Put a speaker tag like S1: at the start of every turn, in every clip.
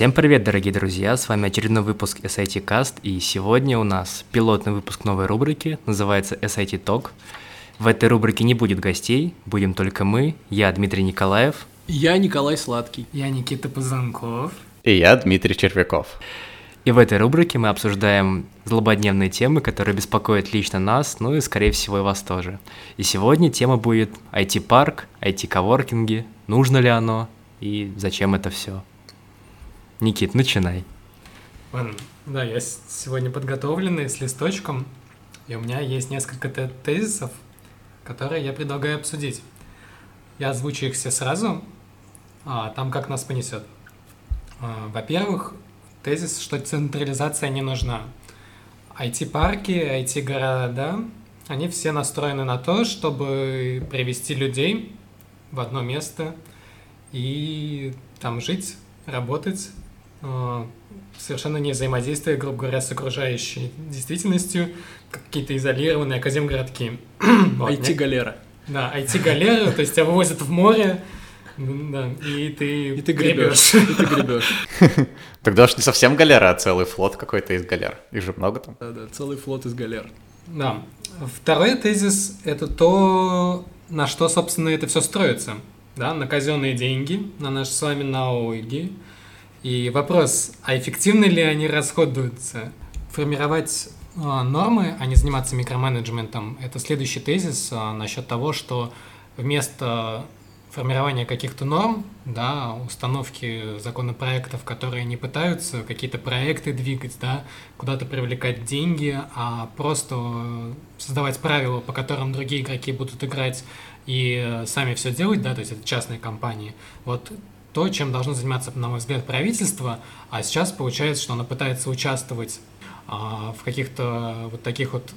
S1: Всем привет, дорогие друзья, с вами очередной выпуск SIT Cast, и сегодня у нас пилотный выпуск новой рубрики, называется SIT Talk. В этой рубрике не будет гостей, будем только мы, я Дмитрий Николаев.
S2: Я Николай Сладкий.
S3: Я Никита Пузанков.
S4: И я Дмитрий Червяков.
S1: И в этой рубрике мы обсуждаем злободневные темы, которые беспокоят лично нас, ну и, скорее всего, и вас тоже. И сегодня тема будет IT-парк, IT-коворкинги, нужно ли оно и зачем это все. Никит, начинай.
S3: Ладно, да, я сегодня подготовленный с листочком, и у меня есть несколько тезисов, которые я предлагаю обсудить. Я озвучу их все сразу, а там как нас понесет. А, во-первых, тезис, что централизация не нужна. IT-парки, IT-города, они все настроены на то, чтобы привести людей в одно место и там жить, работать совершенно не взаимодействуя, грубо говоря, с окружающей действительностью, какие-то изолированные академгородки.
S2: IT-галера.
S3: Да, IT-галера, то есть тебя вывозят в море, да, и ты,
S2: и ты гребешь. И ты гребешь.
S4: Тогда уж не совсем галера, а целый флот какой-то из галер. Их же много там.
S2: Да, да, целый флот из галер.
S3: Да. Второй тезис – это то, на что, собственно, это все строится. Да, на казенные деньги, на наши с вами налоги, и вопрос, а эффективно ли они расходуются? Формировать э, нормы, а не заниматься микроменеджментом, это следующий тезис э, насчет того, что вместо формирования каких-то норм, да, установки законопроектов, которые не пытаются какие-то проекты двигать, да, куда-то привлекать деньги, а просто создавать правила, по которым другие игроки будут играть и сами все делать, да, то есть это частные компании. Вот то, чем должно заниматься, на мой взгляд, правительство, а сейчас получается, что оно пытается участвовать а, в каких-то вот таких вот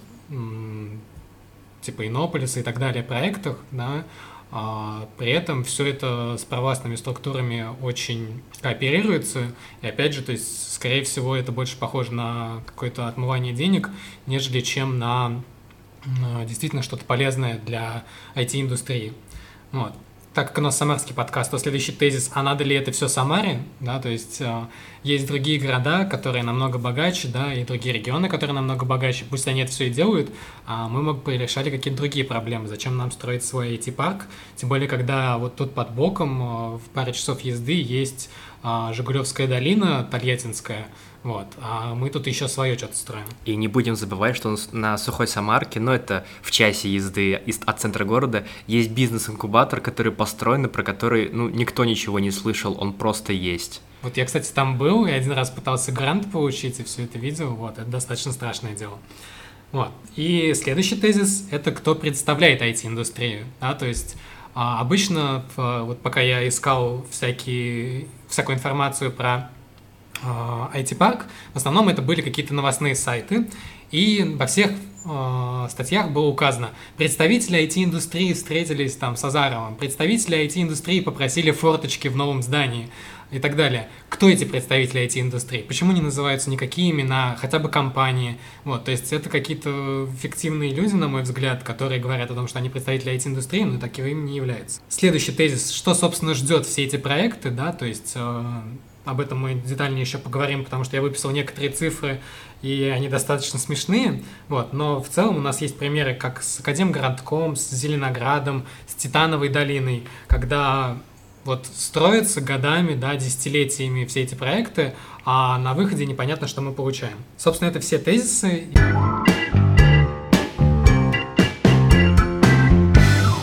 S3: типа Иннополиса и так далее проектах, да, а, при этом все это с провластными структурами очень кооперируется, и опять же, то есть, скорее всего, это больше похоже на какое-то отмывание денег, нежели чем на действительно что-то полезное для IT-индустрии. Вот так как у нас самарский подкаст, то следующий тезис, а надо ли это все Самаре, да, то есть э, есть другие города, которые намного богаче, да, и другие регионы, которые намного богаче, пусть они это все и делают, а мы бы решали какие-то другие проблемы, зачем нам строить свой IT-парк, тем более, когда вот тут под боком э, в паре часов езды есть Жигулевская долина, Тольяттинская, вот. А мы тут еще свое что-то строим.
S1: И не будем забывать, что на Сухой Самарке, ну это в часе езды от центра города, есть бизнес-инкубатор, который построен, про который ну, никто ничего не слышал, он просто есть.
S3: Вот я, кстати, там был, и один раз пытался грант получить, и все это видел, вот, это достаточно страшное дело. Вот. И следующий тезис – это кто представляет IT-индустрию, да, то есть а, обычно, вот пока я искал всякие, всякую информацию про IT-парк, в основном это были какие-то новостные сайты, и во всех э, статьях было указано, представители IT-индустрии встретились там с Азаровым, представители IT-индустрии попросили форточки в новом здании и так далее. Кто эти представители IT-индустрии? Почему не называются никакие имена, хотя бы компании? Вот, то есть это какие-то фиктивные люди, на мой взгляд, которые говорят о том, что они представители IT-индустрии, но таковыми не являются. Следующий тезис, что, собственно, ждет все эти проекты, да, то есть э, об этом мы детальнее еще поговорим, потому что я выписал некоторые цифры, и они достаточно смешные. Вот. Но в целом у нас есть примеры как с Академгородком, с Зеленоградом, с Титановой долиной, когда вот строятся годами, да, десятилетиями все эти проекты, а на выходе непонятно, что мы получаем. Собственно, это все тезисы.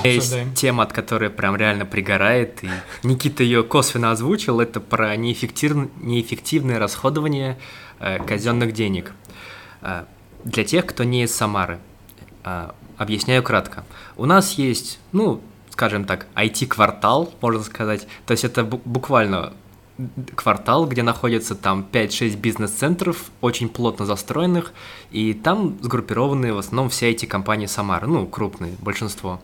S1: Есть тема, от которой прям реально пригорает, и Никита ее косвенно озвучил, это про неэффектив... неэффективное расходование э, казенных денег. Э, для тех, кто не из Самары, э, объясняю кратко. У нас есть, ну, скажем так, IT-квартал, можно сказать, то есть это буквально квартал, где находится там 5-6 бизнес-центров, очень плотно застроенных, и там сгруппированы в основном все эти компании Самары, ну, крупные, большинство.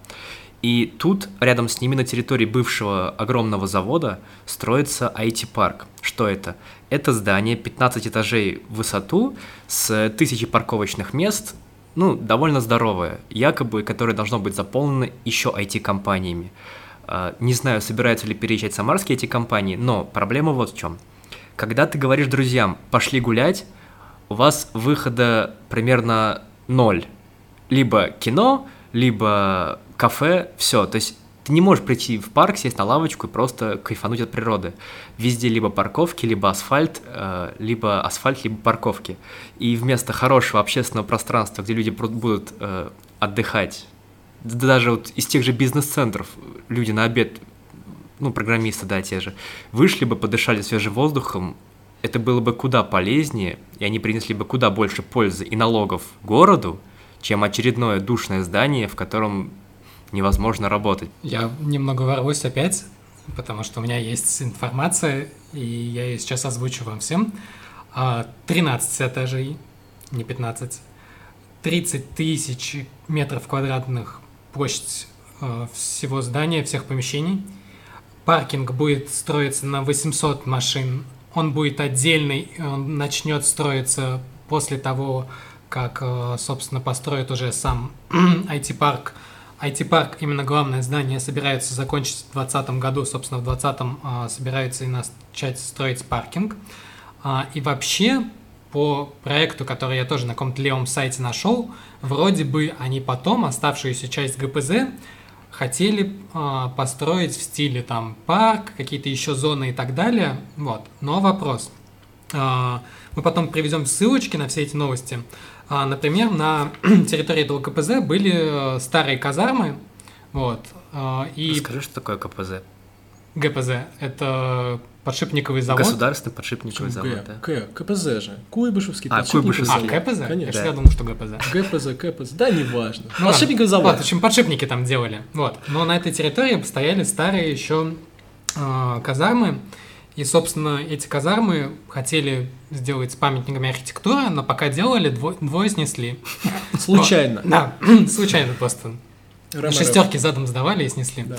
S1: И тут, рядом с ними, на территории бывшего огромного завода, строится IT-парк. Что это? Это здание 15 этажей в высоту с тысячей парковочных мест, ну, довольно здоровое, якобы, которое должно быть заполнено еще IT-компаниями. А, не знаю, собираются ли переезжать самарские эти компании, но проблема вот в чем. Когда ты говоришь друзьям, пошли гулять, у вас выхода примерно ноль. Либо кино, либо кафе, все. То есть ты не можешь прийти в парк, сесть на лавочку и просто кайфануть от природы. Везде либо парковки, либо асфальт, э, либо асфальт, либо парковки. И вместо хорошего общественного пространства, где люди будут э, отдыхать, даже вот из тех же бизнес-центров люди на обед, ну, программисты, да, те же, вышли бы, подышали свежим воздухом, это было бы куда полезнее, и они принесли бы куда больше пользы и налогов городу, чем очередное душное здание, в котором невозможно работать.
S3: Я немного ворвусь опять, потому что у меня есть информация, и я ее сейчас озвучу вам всем. 13 а, этажей, не 15, 30 тысяч метров квадратных площадь а, всего здания, всех помещений. Паркинг будет строиться на 800 машин. Он будет отдельный, он начнет строиться после того, как, а, собственно, построят уже сам IT-парк IT-парк, именно главное здание, собирается закончить в 2020 году. Собственно, в 2020 а, собирается и начать строить паркинг. А, и вообще, по проекту, который я тоже на каком-то левом сайте нашел, вроде бы они потом оставшуюся часть ГПЗ хотели а, построить в стиле там парк, какие-то еще зоны и так далее. Вот. Но вопрос. Мы потом приведем ссылочки на все эти новости. А, например, на территории этого КПЗ были э, старые казармы, вот,
S1: а, и... Расскажи, что такое КПЗ?
S3: ГПЗ – это подшипниковый завод.
S1: Государственный подшипниковый завод, да.
S2: К, КПЗ же. Куйбышевский
S1: а,
S3: подшипниковый
S1: завод.
S3: А, КПЗ? Конечно. Я всегда думал, что ГПЗ.
S2: ГПЗ, КПЗ, да, неважно. Ну, подшипниковый завод.
S3: Вот, в общем, подшипники там делали. Вот. Но на этой территории стояли старые еще э, казармы, и, собственно, эти казармы хотели сделать с памятниками архитектуры, но пока делали, двое, двое снесли.
S2: Случайно.
S3: Да, случайно просто. Шестерки задом сдавали и снесли. Да.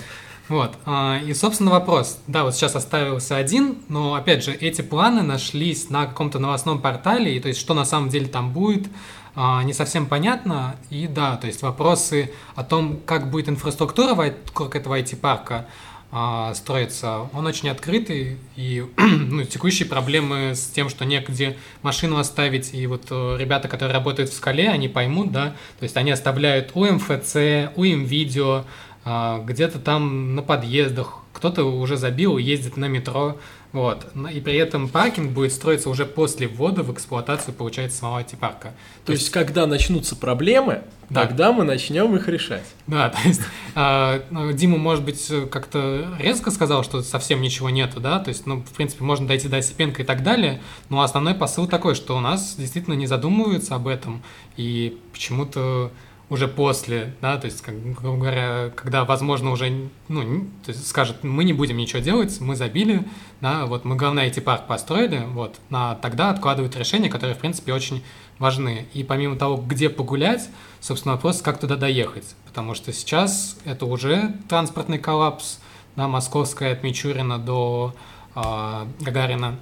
S3: Вот. А, и, собственно, вопрос. Да, вот сейчас оставился один, но, опять же, эти планы нашлись на каком-то новостном портале, и то есть, что на самом деле там будет, а, не совсем понятно. И да, то есть, вопросы о том, как будет инфраструктура вокруг этого IT-парка, а, строится, он очень открытый, и ну, текущие проблемы с тем, что негде машину оставить, и вот э, ребята, которые работают в скале, они поймут, да, то есть они оставляют у МФЦ, у МВидео, а, где-то там на подъездах, кто-то уже забил, ездит на метро, вот. И при этом паркинг будет строиться уже после ввода в эксплуатацию, получается, самого IT-парка.
S2: То, то есть, есть, когда начнутся проблемы, да. тогда мы начнем их решать.
S3: Да, то есть э, Дима, может быть, как-то резко сказал, что совсем ничего нету, да, то есть, ну, в принципе, можно дойти до Осипенко и так далее, но основной посыл такой, что у нас действительно не задумываются об этом, и почему-то уже после, да, то есть, как, грубо говоря, когда, возможно, уже, ну, то есть скажут, мы не будем ничего делать, мы забили, да, вот мы главное эти парк построили, вот, на, тогда откладывают решения, которые, в принципе, очень важны. И помимо того, где погулять, собственно, вопрос, как туда доехать, потому что сейчас это уже транспортный коллапс, да, московская от Мичурина до э, Гагарина.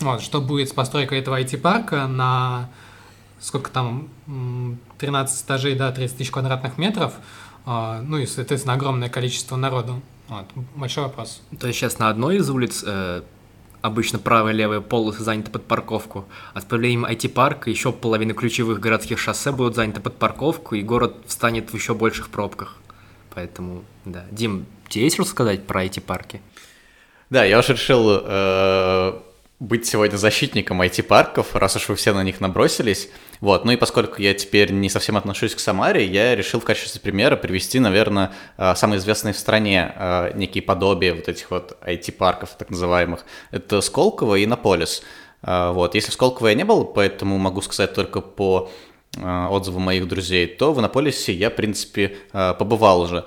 S3: Вот, что будет с постройкой этого IT-парка на сколько там, 13 этажей, да, 30 тысяч квадратных метров, а, ну и, соответственно, огромное количество народу. Вот, большой вопрос.
S1: То есть сейчас на одной из улиц э, обычно правая и левая полосы заняты под парковку, а с появлением IT-парка еще половина ключевых городских шоссе будут заняты под парковку, и город встанет в еще больших пробках. Поэтому, да. Дим, тебе есть что сказать про IT-парки?
S4: Да, я уже решил э, быть сегодня защитником IT-парков, раз уж вы все на них набросились. Вот. Ну и поскольку я теперь не совсем отношусь к Самаре, я решил в качестве примера привести, наверное, э, самые известные в стране э, некие подобия вот этих вот IT-парков, так называемых. Это Сколково и Иннополис. Э, вот. Если в Сколково я не был, поэтому могу сказать только по отзывам моих друзей, то в Иннополисе я, в принципе, побывал уже.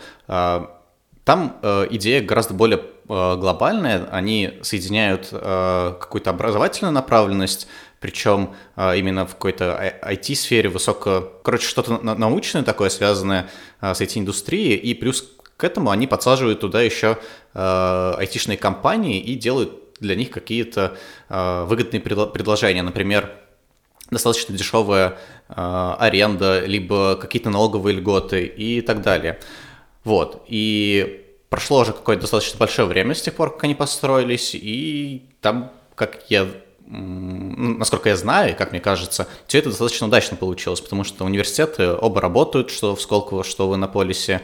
S4: Там идея гораздо более глобальная. Они соединяют какую-то образовательную направленность причем а, именно в какой-то IT-сфере, высоко, короче, что-то научное такое, связанное а, с IT-индустрией, и плюс к этому они подсаживают туда еще IT-шные а, компании и делают для них какие-то выгодные предложения, например, достаточно дешевая аренда, либо какие-то налоговые льготы и так далее. Вот, и прошло уже какое-то достаточно большое время с тех пор, как они построились, и там, как я ну, насколько я знаю, и как мне кажется, все это достаточно удачно получилось, потому что университеты оба работают, что в Сколково, что в Иннополисе.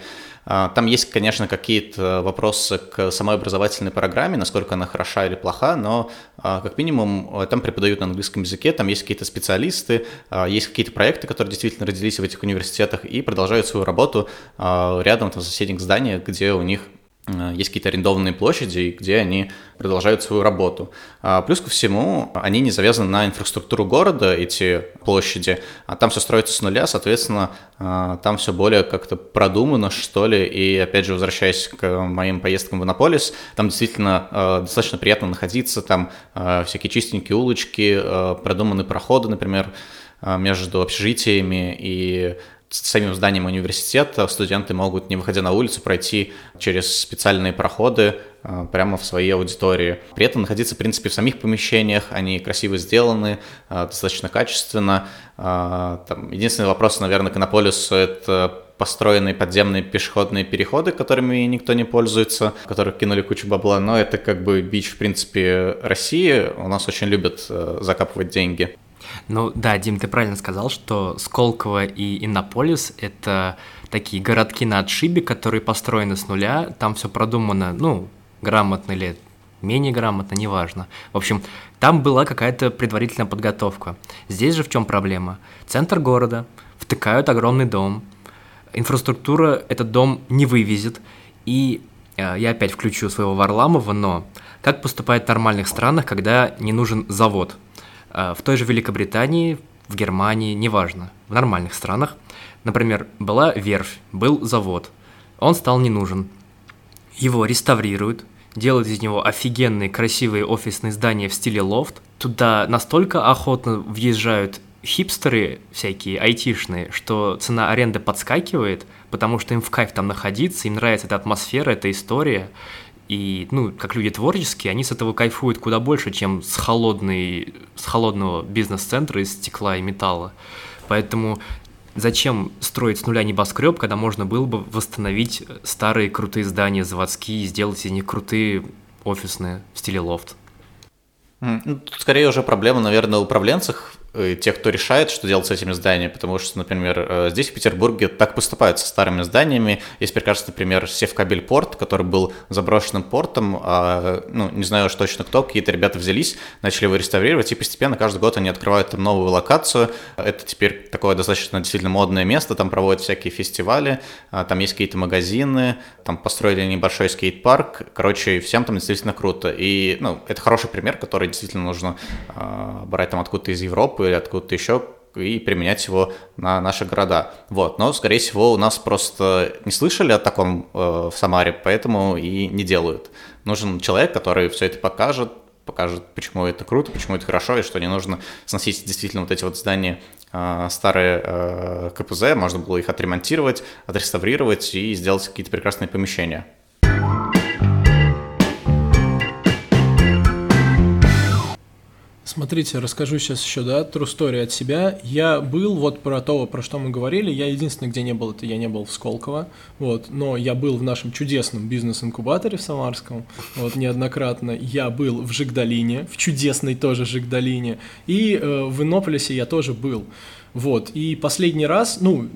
S4: А, там есть, конечно, какие-то вопросы к самой образовательной программе, насколько она хороша или плоха, но а, как минимум там преподают на английском языке, там есть какие-то специалисты, а, есть какие-то проекты, которые действительно родились в этих университетах и продолжают свою работу рядом там, в соседних зданиях, где у них Э, есть какие-то арендованные площади, где они продолжают свою работу. А плюс ко всему, они не завязаны на инфраструктуру города, эти площади, а там все строится с нуля, соответственно, э, там все более как-то продумано, что ли, и опять же, возвращаясь к моим поездкам в Иннополис, там действительно э, достаточно приятно находиться, там всякие чистенькие улочки, продуманные проходы, например, между общежитиями и самим зданием университета студенты могут, не выходя на улицу, пройти через специальные проходы э, прямо в своей аудитории. При этом находиться, в принципе, в самих помещениях, они красиво сделаны, э, достаточно качественно. Э, там, единственный вопрос, наверное, к Иннополису — это построенные подземные пешеходные переходы, которыми никто не пользуется, которых кинули кучу бабла, но это как бы бич, в принципе, России. У нас очень любят закапывать деньги.
S1: Ну да, Дим, ты правильно сказал, что Сколково и Иннополис — это такие городки на отшибе, которые построены с нуля, там все продумано, ну, грамотно или менее грамотно, неважно. В общем, там была какая-то предварительная подготовка. Здесь же в чем проблема? Центр города, втыкают огромный дом, инфраструктура этот дом не вывезет, и э, я опять включу своего Варламова, но как поступает в нормальных странах, когда не нужен завод – в той же Великобритании, в Германии, неважно, в нормальных странах, например, была верфь, был завод, он стал не нужен. Его реставрируют, делают из него офигенные красивые офисные здания в стиле лофт. Туда настолько охотно въезжают хипстеры всякие, айтишные, что цена аренды подскакивает, потому что им в кайф там находиться, им нравится эта атмосфера, эта история. И, ну, как люди творческие, они с этого кайфуют куда больше, чем с, холодной, с холодного бизнес-центра из стекла и металла. Поэтому зачем строить с нуля небоскреб, когда можно было бы восстановить старые крутые здания заводские и сделать из них крутые офисные в стиле лофт?
S4: Ну, тут скорее уже проблема, наверное, управленцев тех, кто решает, что делать с этими зданиями, потому что, например, э, здесь в Петербурге так поступают со старыми зданиями. Есть прекрасный пример Севкабель порт, который был заброшенным портом, а, ну, не знаю уж точно кто, какие-то ребята взялись, начали его реставрировать, и постепенно каждый год они открывают там новую локацию. Это теперь такое достаточно действительно модное место, там проводят всякие фестивали, а, там есть какие-то магазины, там построили небольшой скейт-парк, короче, всем там действительно круто. И, ну, это хороший пример, который действительно нужно а, брать там откуда-то из Европы, или откуда-то еще и применять его на наши города. Вот. Но, скорее всего, у нас просто не слышали о таком э, в Самаре, поэтому и не делают. Нужен человек, который все это покажет, покажет, почему это круто, почему это хорошо, и что не нужно сносить действительно вот эти вот здания э, старые э, КПЗ, можно было их отремонтировать, отреставрировать и сделать какие-то прекрасные помещения.
S2: Смотрите, расскажу сейчас еще, да, true story от себя. Я был, вот про то, про что мы говорили, я единственный, где не был, это я не был в Сколково, вот, но я был в нашем чудесном бизнес-инкубаторе в Самарском, вот, неоднократно. Я был в Жигдалине, в чудесной тоже Жигдалине, и э, в Иннополисе я тоже был. Вот, и последний раз, ну,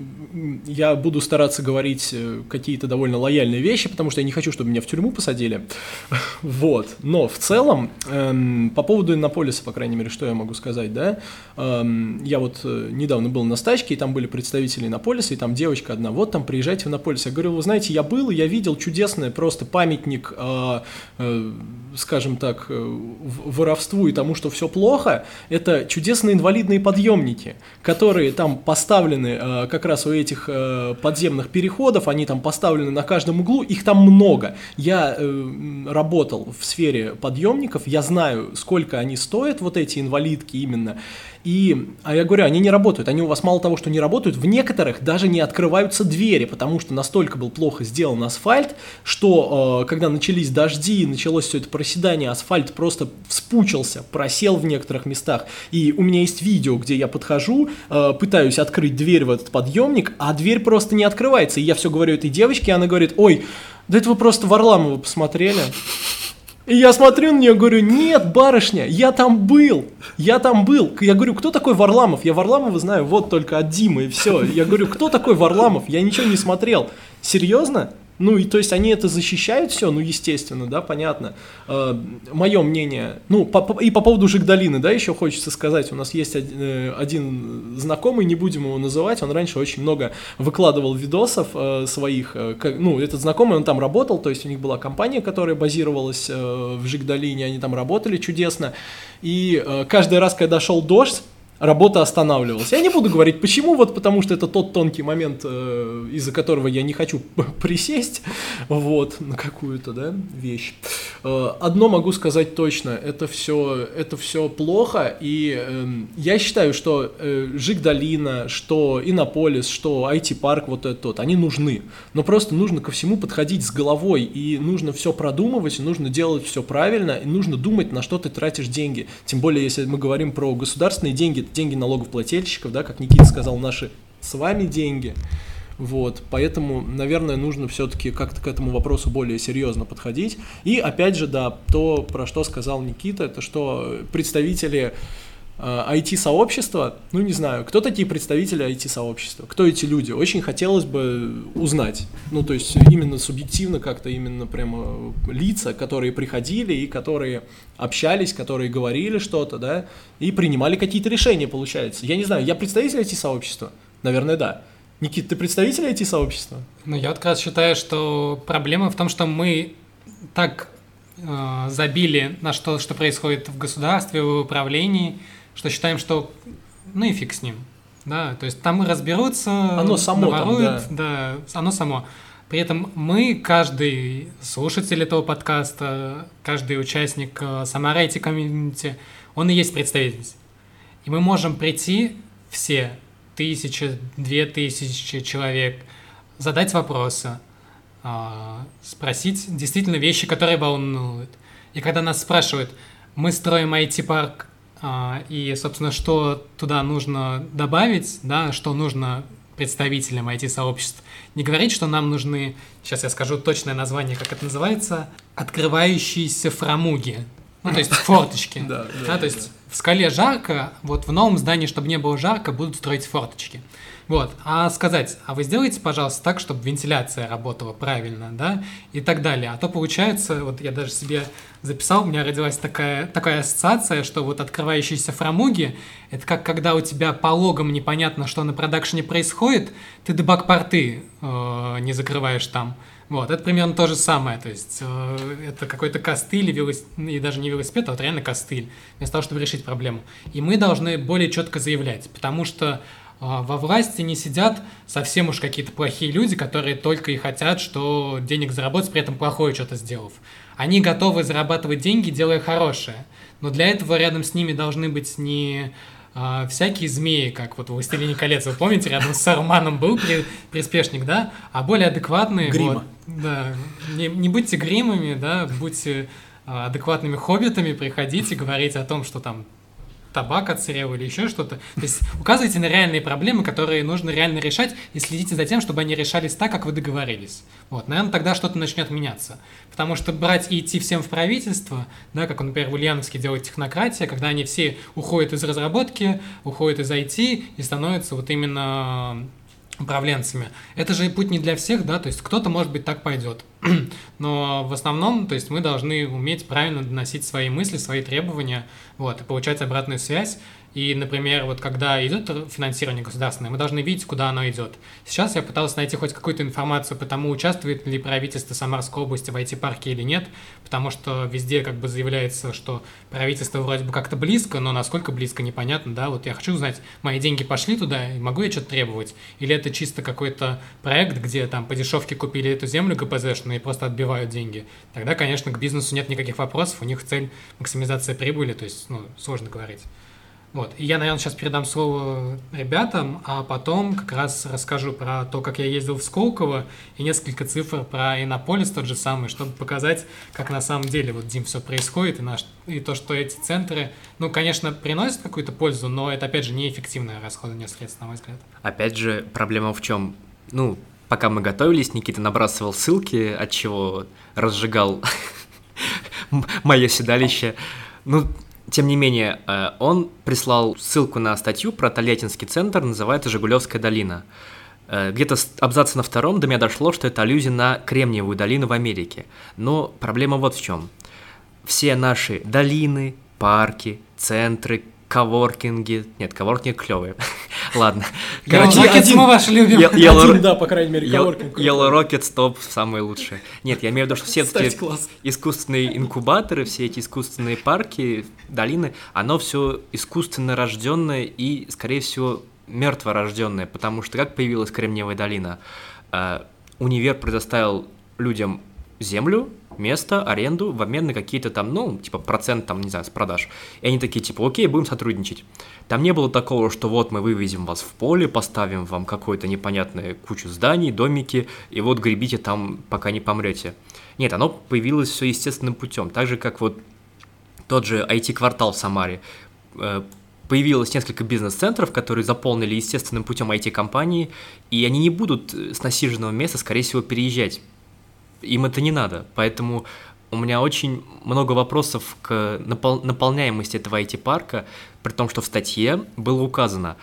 S2: я буду стараться говорить э, какие-то довольно лояльные вещи, потому что я не хочу, чтобы меня в тюрьму посадили. Вот, но в целом, эм, по поводу Иннополиса, по крайней мере, что я могу сказать, да, эм, я вот э, недавно был на стачке, и там были представители Иннополиса, и там девочка одна, вот там приезжайте в Иннополис. Я говорю, вы знаете, я был, я видел чудесный просто памятник, э, э, скажем так, э, воровству и тому, что все плохо, это чудесные инвалидные подъемники, которые которые там поставлены э, как раз у этих э, подземных переходов, они там поставлены на каждом углу, их там много. Я э, работал в сфере подъемников, я знаю, сколько они стоят, вот эти инвалидки именно. И, а я говорю, они не работают. Они у вас мало того, что не работают, в некоторых даже не открываются двери, потому что настолько был плохо сделан асфальт, что э, когда начались дожди, началось все это проседание, асфальт просто вспучился, просел в некоторых местах. И у меня есть видео, где я подхожу, э, пытаюсь открыть дверь в этот подъемник, а дверь просто не открывается. И я все говорю этой девочке, и она говорит, ой, да это вы просто Варламова посмотрели. И я смотрю на нее, говорю, нет, барышня, я там был, я там был. Я говорю, кто такой Варламов? Я Варламова знаю вот только от Димы, и все. Я говорю, кто такой Варламов? Я ничего не смотрел. Серьезно? Ну, и то есть они это защищают все, ну, естественно, да, понятно. Э, мое мнение, ну, по, по, и по поводу Жигдалины, да, еще хочется сказать, у нас есть один, э, один знакомый, не будем его называть, он раньше очень много выкладывал видосов э, своих, э, как, ну, этот знакомый, он там работал, то есть у них была компания, которая базировалась э, в Жигдалине, они там работали чудесно, и э, каждый раз, когда шел дождь, работа останавливалась. Я не буду говорить почему, вот потому что это тот тонкий момент, э, из-за которого я не хочу присесть, вот, на какую-то, да, вещь. Э, одно могу сказать точно, это все, это все плохо, и э, я считаю, что э, Жигдалина, что Иннополис, что IT-парк, вот этот, они нужны, но просто нужно ко всему подходить с головой, и нужно все продумывать, и нужно делать все правильно, и нужно думать, на что ты тратишь деньги, тем более, если мы говорим про государственные деньги, деньги налогоплательщиков, да, как Никита сказал, наши с вами деньги. Вот, поэтому, наверное, нужно все-таки как-то к этому вопросу более серьезно подходить. И опять же, да, то, про что сказал Никита, это что представители IT-сообщества, э, ну не знаю, кто такие представители IT-сообщества, кто эти люди, очень хотелось бы узнать, ну то есть именно субъективно как-то, именно прямо лица, которые приходили и которые общались, которые говорили что-то, да, и принимали какие-то решения, получается. Я не знаю, я представитель IT-сообщества? Наверное, да. Никит, ты представитель IT-сообщества?
S3: Ну, я вот как раз считаю, что проблема в том, что мы так э, забили на что, что происходит в государстве, в управлении, что считаем, что ну и фиг с ним. Да, то есть там разберутся,
S2: оно само
S3: наворуют,
S2: там,
S3: да. да, оно само. При этом мы, каждый слушатель этого подкаста, каждый участник Самара IT комьюнити, он и есть представитель. И мы можем прийти все, тысячи, две тысячи человек, задать вопросы, а, спросить действительно вещи, которые волнуют. И когда нас спрашивают, мы строим IT-парк и, собственно, что туда нужно добавить, да, что нужно представителям IT-сообществ. Не говорить, что нам нужны, сейчас я скажу точное название, как это называется, открывающиеся фрамуги. Ну, то есть форточки.
S2: Да,
S3: да, то есть в скале жарко, вот в новом здании, чтобы не было жарко, будут строить форточки. Вот, а сказать, а вы сделайте, пожалуйста, так, чтобы вентиляция работала правильно, да, и так далее. А то получается, вот я даже себе записал, у меня родилась такая, такая ассоциация, что вот открывающиеся фрамуги, это как когда у тебя по логам непонятно, что на продакшене происходит, ты дебаг-порты э, не закрываешь там. Вот, это примерно то же самое, то есть э, это какой-то костыль велос... и даже не велосипед, а вот реально костыль, вместо того, чтобы решить проблему. И мы должны более четко заявлять, потому что во власти не сидят совсем уж какие-то плохие люди, которые только и хотят, что денег заработать, при этом плохое что-то сделав. Они готовы зарабатывать деньги, делая хорошее. Но для этого рядом с ними должны быть не а, всякие змеи, как вот в «Властелине колец», вы помните, рядом с Саруманом был при, приспешник, да, а более адекватные.
S2: Грима.
S3: Вот, да, не, не будьте гримами, да, будьте а, адекватными хоббитами, приходите говорить о том, что там табак отсырел или еще что-то. То есть указывайте на реальные проблемы, которые нужно реально решать, и следите за тем, чтобы они решались так, как вы договорились. Вот, наверное, тогда что-то начнет меняться. Потому что брать и идти всем в правительство, да, как, например, в Ульяновске делает технократия, когда они все уходят из разработки, уходят из IT и становятся вот именно управленцами. Это же путь не для всех, да, то есть кто-то, может быть, так пойдет. Но в основном, то есть мы должны уметь правильно доносить свои мысли, свои требования, вот, и получать обратную связь, и, например, вот когда идет финансирование государственное, мы должны видеть, куда оно идет. Сейчас я пытался найти хоть какую-то информацию по тому, участвует ли правительство Самарской области в IT-парке или нет, потому что везде как бы заявляется, что правительство вроде бы как-то близко, но насколько близко, непонятно, да, вот я хочу узнать, мои деньги пошли туда, могу я что-то требовать? Или это чисто какой-то проект, где там по дешевке купили эту землю ГПЗшную и просто отбивают деньги? Тогда, конечно, к бизнесу нет никаких вопросов, у них цель максимизация прибыли, то есть, ну, сложно говорить. Вот. И я, наверное, сейчас передам слово ребятам, а потом как раз расскажу про то, как я ездил в Сколково, и несколько цифр про Иннополис тот же самый, чтобы показать, как на самом деле вот, Дим, все происходит, и, наш, и то, что эти центры, ну, конечно, приносят какую-то пользу, но это, опять же, неэффективное расходование средств, на мой взгляд.
S1: Опять же, проблема в чем? Ну, пока мы готовились, Никита набрасывал ссылки, от чего разжигал мое седалище. Ну, тем не менее, э, он прислал ссылку на статью про Тольяттинский центр, называется «Жигулевская долина». Э, где-то абзаца на втором до меня дошло, что это аллюзия на Кремниевую долину в Америке. Но проблема вот в чем. Все наши долины, парки, центры, коворкинги. Нет, коворкинги клевые. Ладно.
S3: Короче, один, мы ваши любим.
S2: Один, да, по крайней мере, коворкинг.
S1: Yellow Rocket стоп самые лучшие. Нет, я имею в виду, что все эти искусственные инкубаторы, все эти искусственные парки, долины, оно все искусственно рожденное и, скорее всего, мертворожденное, потому что как появилась Кремниевая долина? А, универ предоставил людям землю, место, аренду в обмен на какие-то там, ну, типа, процент там, не знаю, с продаж. И они такие, типа, окей, будем сотрудничать. Там не было такого, что вот мы вывезем вас в поле, поставим вам какую-то непонятную кучу зданий, домики, и вот гребите там, пока не помрете. Нет, оно появилось все естественным путем. Так же, как вот тот же IT-квартал в Самаре. Э, появилось несколько бизнес-центров, которые заполнили естественным путем IT-компании, и они не будут с насиженного места, скорее всего, переезжать им это не надо. Поэтому у меня очень много вопросов к напол- наполняемости этого IT-парка, при том, что в статье было указано,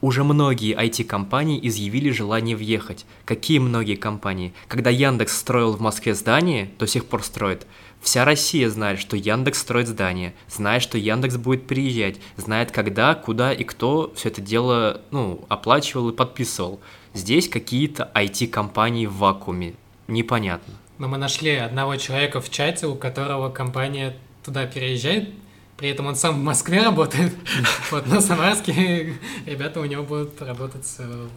S1: уже многие IT-компании изъявили желание въехать. Какие многие компании? Когда Яндекс строил в Москве здание, до сих пор строит. Вся Россия знает, что Яндекс строит здание, знает, что Яндекс будет приезжать, знает, когда, куда и кто все это дело ну, оплачивал и подписывал. Здесь какие-то IT-компании в вакууме непонятно.
S3: Но мы нашли одного человека в чате, у которого компания туда переезжает, при этом он сам в Москве работает, вот, но самарские ребята у него будут работать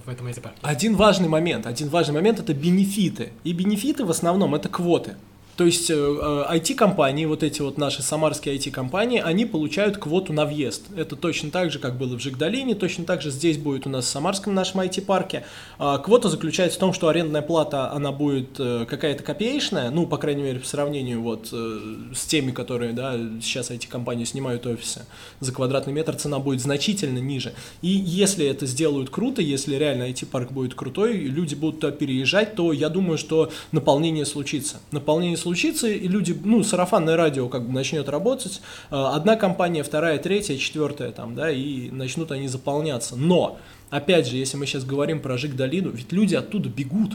S3: в этом IT-парке.
S2: Один важный момент, один важный момент – это бенефиты. И бенефиты в основном – это квоты. То есть IT-компании, э, э, вот эти вот наши самарские IT-компании, они получают квоту на въезд. Это точно так же, как было в Жигдалине, точно так же здесь будет у нас в самарском нашем IT-парке. А, квота заключается в том, что арендная плата, она будет э, какая-то копеечная, ну, по крайней мере, по сравнению вот с теми, которые, да, сейчас IT-компании снимают офисы. За квадратный метр цена будет значительно ниже. И если это сделают круто, если реально IT-парк будет крутой, люди будут туда переезжать, то я думаю, что наполнение случится. Наполнение случится, и люди, ну, сарафанное радио как бы начнет работать, э, одна компания, вторая, третья, четвертая там, да, и начнут они заполняться. Но, опять же, если мы сейчас говорим про Жиг-долину, ведь люди оттуда бегут,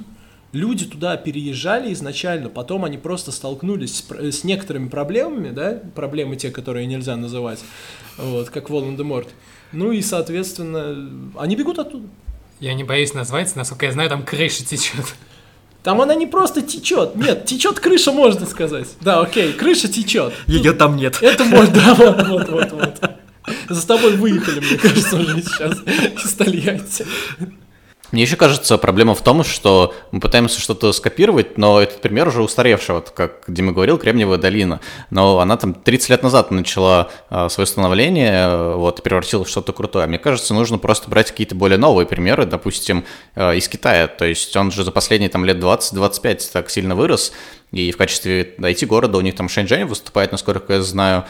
S2: Люди туда переезжали изначально, потом они просто столкнулись с, с некоторыми проблемами, да, проблемы те, которые нельзя называть, вот, как Волан-де-Морт. Ну и, соответственно, они бегут оттуда.
S3: Я не боюсь назвать, насколько я знаю, там крыша течет.
S2: Там она не просто течет. Нет, течет крыша, можно сказать. Да, окей, крыша течет.
S1: Ее там нет.
S2: Это можно, да, вот, вот, вот, вот. За тобой выехали, мне кажется, уже сейчас из Тольятти.
S4: Мне еще кажется, проблема в том, что мы пытаемся что-то скопировать, но этот пример уже устаревший, вот как Дима говорил, Кремниевая долина. Но она там 30 лет назад начала э, свое становление, э, вот, и превратилась в что-то крутое. Мне кажется, нужно просто брать какие-то более новые примеры, допустим, э, из Китая. То есть он же за последние там лет 20-25 так сильно вырос, и в качестве IT-города у них там Шэньчжэнь выступает, насколько я знаю.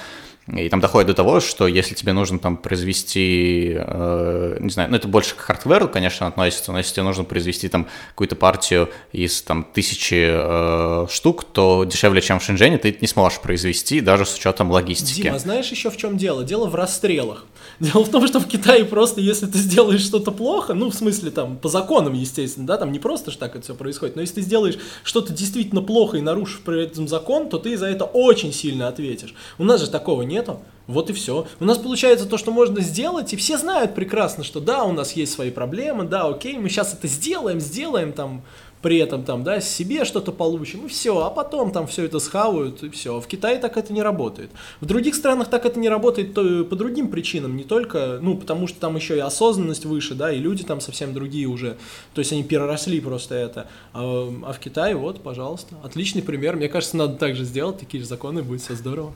S4: И там доходит до того, что если тебе нужно там произвести, э, не знаю, ну это больше к хардверу, конечно, относится, но если тебе нужно произвести там какую-то партию из там тысячи э, штук, то дешевле, чем в Шэньчжэне, ты не сможешь произвести, даже с учетом логистики.
S2: Дима, знаешь еще в чем дело? Дело в расстрелах. Дело в том, что в Китае просто, если ты сделаешь что-то плохо, ну, в смысле, там, по законам, естественно, да, там не просто же так это все происходит, но если ты сделаешь что-то действительно плохо и нарушив при этом закон, то ты за это очень сильно ответишь. У нас же такого нету. Вот и все. У нас получается то, что можно сделать, и все знают прекрасно, что да, у нас есть свои проблемы, да, окей, мы сейчас это сделаем, сделаем там при этом там, да, себе что-то получим, и все, а потом там все это схавают, и все. В Китае так это не работает. В других странах так это не работает то, по другим причинам, не только, ну, потому что там еще и осознанность выше, да, и люди там совсем другие уже, то есть они переросли просто это. А, а в Китае, вот, пожалуйста, отличный пример. Мне кажется, надо также сделать, такие же законы, будет все здорово.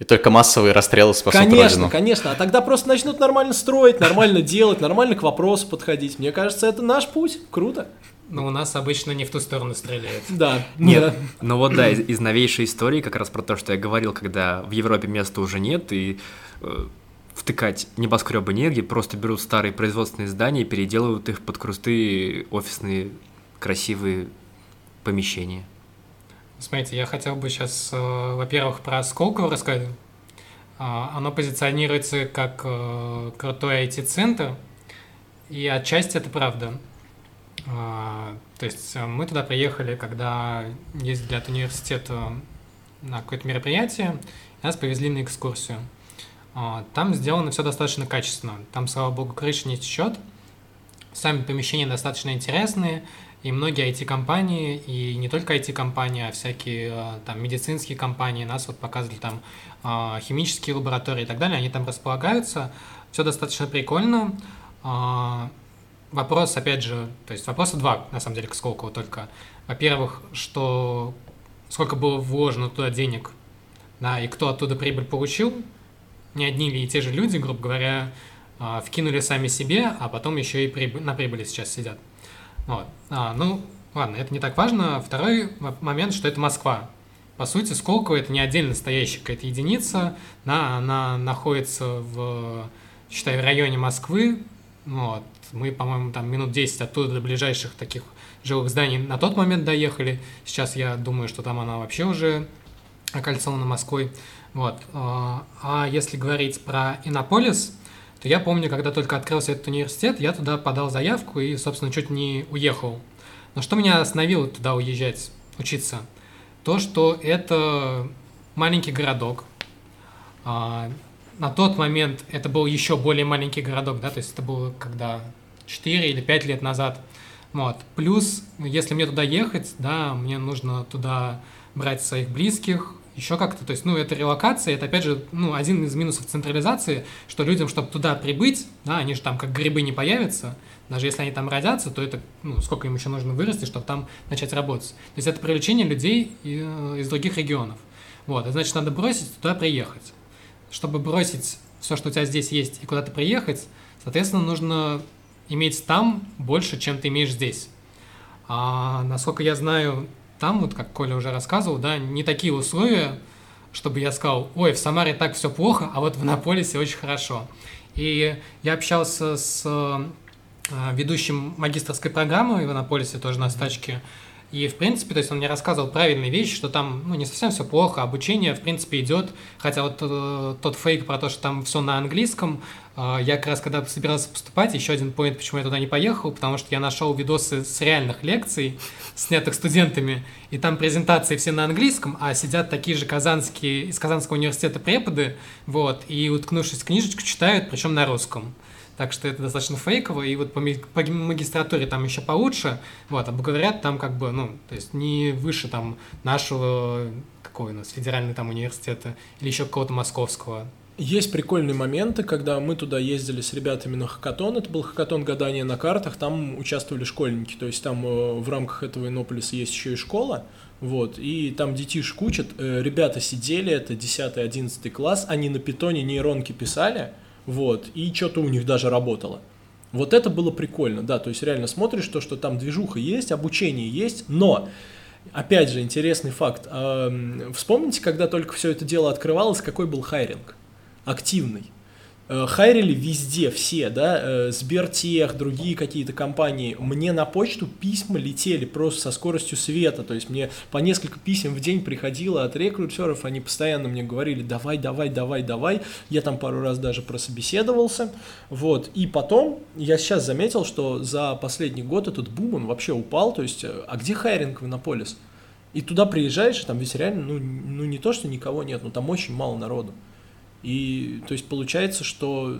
S4: И только массовые расстрелы спасут
S2: Конечно,
S4: родину.
S2: конечно. А тогда просто начнут нормально строить, нормально делать, нормально к вопросу подходить. Мне кажется, это наш путь. Круто.
S3: Но у нас обычно не в ту сторону стреляют.
S2: Да.
S1: Нет. Ну вот да, из, из новейшей истории, как раз про то, что я говорил, когда в Европе места уже нет, и э, втыкать небоскребы негде, просто берут старые производственные здания и переделывают их под крусты офисные красивые помещения.
S3: Смотрите, я хотел бы сейчас, э, во-первых, про Сколково рассказать. А, оно позиционируется как э, крутой IT-центр, и отчасти это правда. А, то есть э, мы туда приехали, когда ездили от университета на какое-то мероприятие, и нас повезли на экскурсию. А, там сделано все достаточно качественно. Там, слава богу, крыша не течет. Сами помещения достаточно интересные, и многие IT-компании, и не только IT-компании, а всякие э, там медицинские компании, нас вот показывали там а, химические лаборатории и так далее, они там располагаются. Все достаточно прикольно. Вопрос, опять же, то есть вопроса два, на самом деле, к Сколково только. Во-первых, что сколько было вложено туда денег, да, и кто оттуда прибыль получил, не одни ли и те же люди, грубо говоря, вкинули сами себе, а потом еще и на прибыли сейчас сидят. Вот. А, ну, ладно, это не так важно. Второй момент, что это Москва. По сути, Сколково это не отдельно стоящая какая-то единица, да, она находится в, считай, в районе Москвы, вот, мы, по-моему, там минут 10 оттуда до ближайших таких жилых зданий на тот момент доехали. Сейчас я думаю, что там она вообще уже окольцована Москвой. Вот. А, а если говорить про Иннополис, то я помню, когда только открылся этот университет, я туда подал заявку и, собственно, чуть не уехал. Но что меня остановило туда уезжать, учиться? То, что это маленький городок. А, на тот момент это был еще более маленький городок, да, то есть это было когда 4 или 5 лет назад. Вот. Плюс, если мне туда ехать, да, мне нужно туда брать своих близких, еще как-то, то есть, ну, это релокация, это, опять же, ну, один из минусов централизации, что людям, чтобы туда прибыть, да, они же там как грибы не появятся, даже если они там родятся, то это, ну, сколько им еще нужно вырасти, чтобы там начать работать. То есть, это привлечение людей э, из других регионов. Вот, и значит, надо бросить туда приехать. Чтобы бросить все, что у тебя здесь есть, и куда-то приехать, соответственно, нужно иметь там больше, чем ты имеешь здесь. А насколько я знаю, там, вот как Коля уже рассказывал, да, не такие условия, чтобы я сказал, ой, в Самаре так все плохо, а вот в Иннополисе очень хорошо. И я общался с э, ведущим магистрской программы в Иннополисе, тоже на стачке, и, в принципе, то есть он мне рассказывал правильные вещи, что там, ну, не совсем все плохо, обучение, в принципе, идет, хотя вот э, тот фейк про то, что там все на английском, э, я как раз, когда собирался поступать, еще один поинт, почему я туда не поехал, потому что я нашел видосы с реальных лекций, снятых студентами, и там презентации все на английском, а сидят такие же казанские, из Казанского университета преподы, вот, и, уткнувшись в книжечку, читают, причем на русском так что это достаточно фейково, и вот по, по магистратуре там еще получше, вот, а бакалавриат там как бы, ну, то есть не выше там нашего, какой у нас, федеральный там университета или еще какого-то московского,
S2: есть прикольные моменты, когда мы туда ездили с ребятами на хакатон, это был хакатон гадания на картах, там участвовали школьники, то есть там э, в рамках этого Иннополиса есть еще и школа, вот, и там детишек учат, э, ребята сидели, это 10-11 класс, они на питоне нейронки писали, вот, и что-то у них даже работало. Вот это было прикольно, да, то есть реально смотришь то, что там движуха есть, обучение есть, но, опять же, интересный факт, вспомните, когда только все это дело открывалось, какой был хайринг? Активный. Э, хайрили везде все, да, э, Сбертех, другие какие-то компании. Мне на почту письма летели просто со скоростью света, то есть мне по несколько писем в день приходило от рекрутеров, они постоянно мне говорили, давай, давай, давай, давай. Я там пару раз даже прособеседовался, вот. И потом я сейчас заметил, что за последний год этот бум, он вообще упал, то есть, а где хайринг в Иннополис? И туда приезжаешь, и там ведь реально, ну, ну не то, что никого нет, но там очень мало народу. И то есть получается, что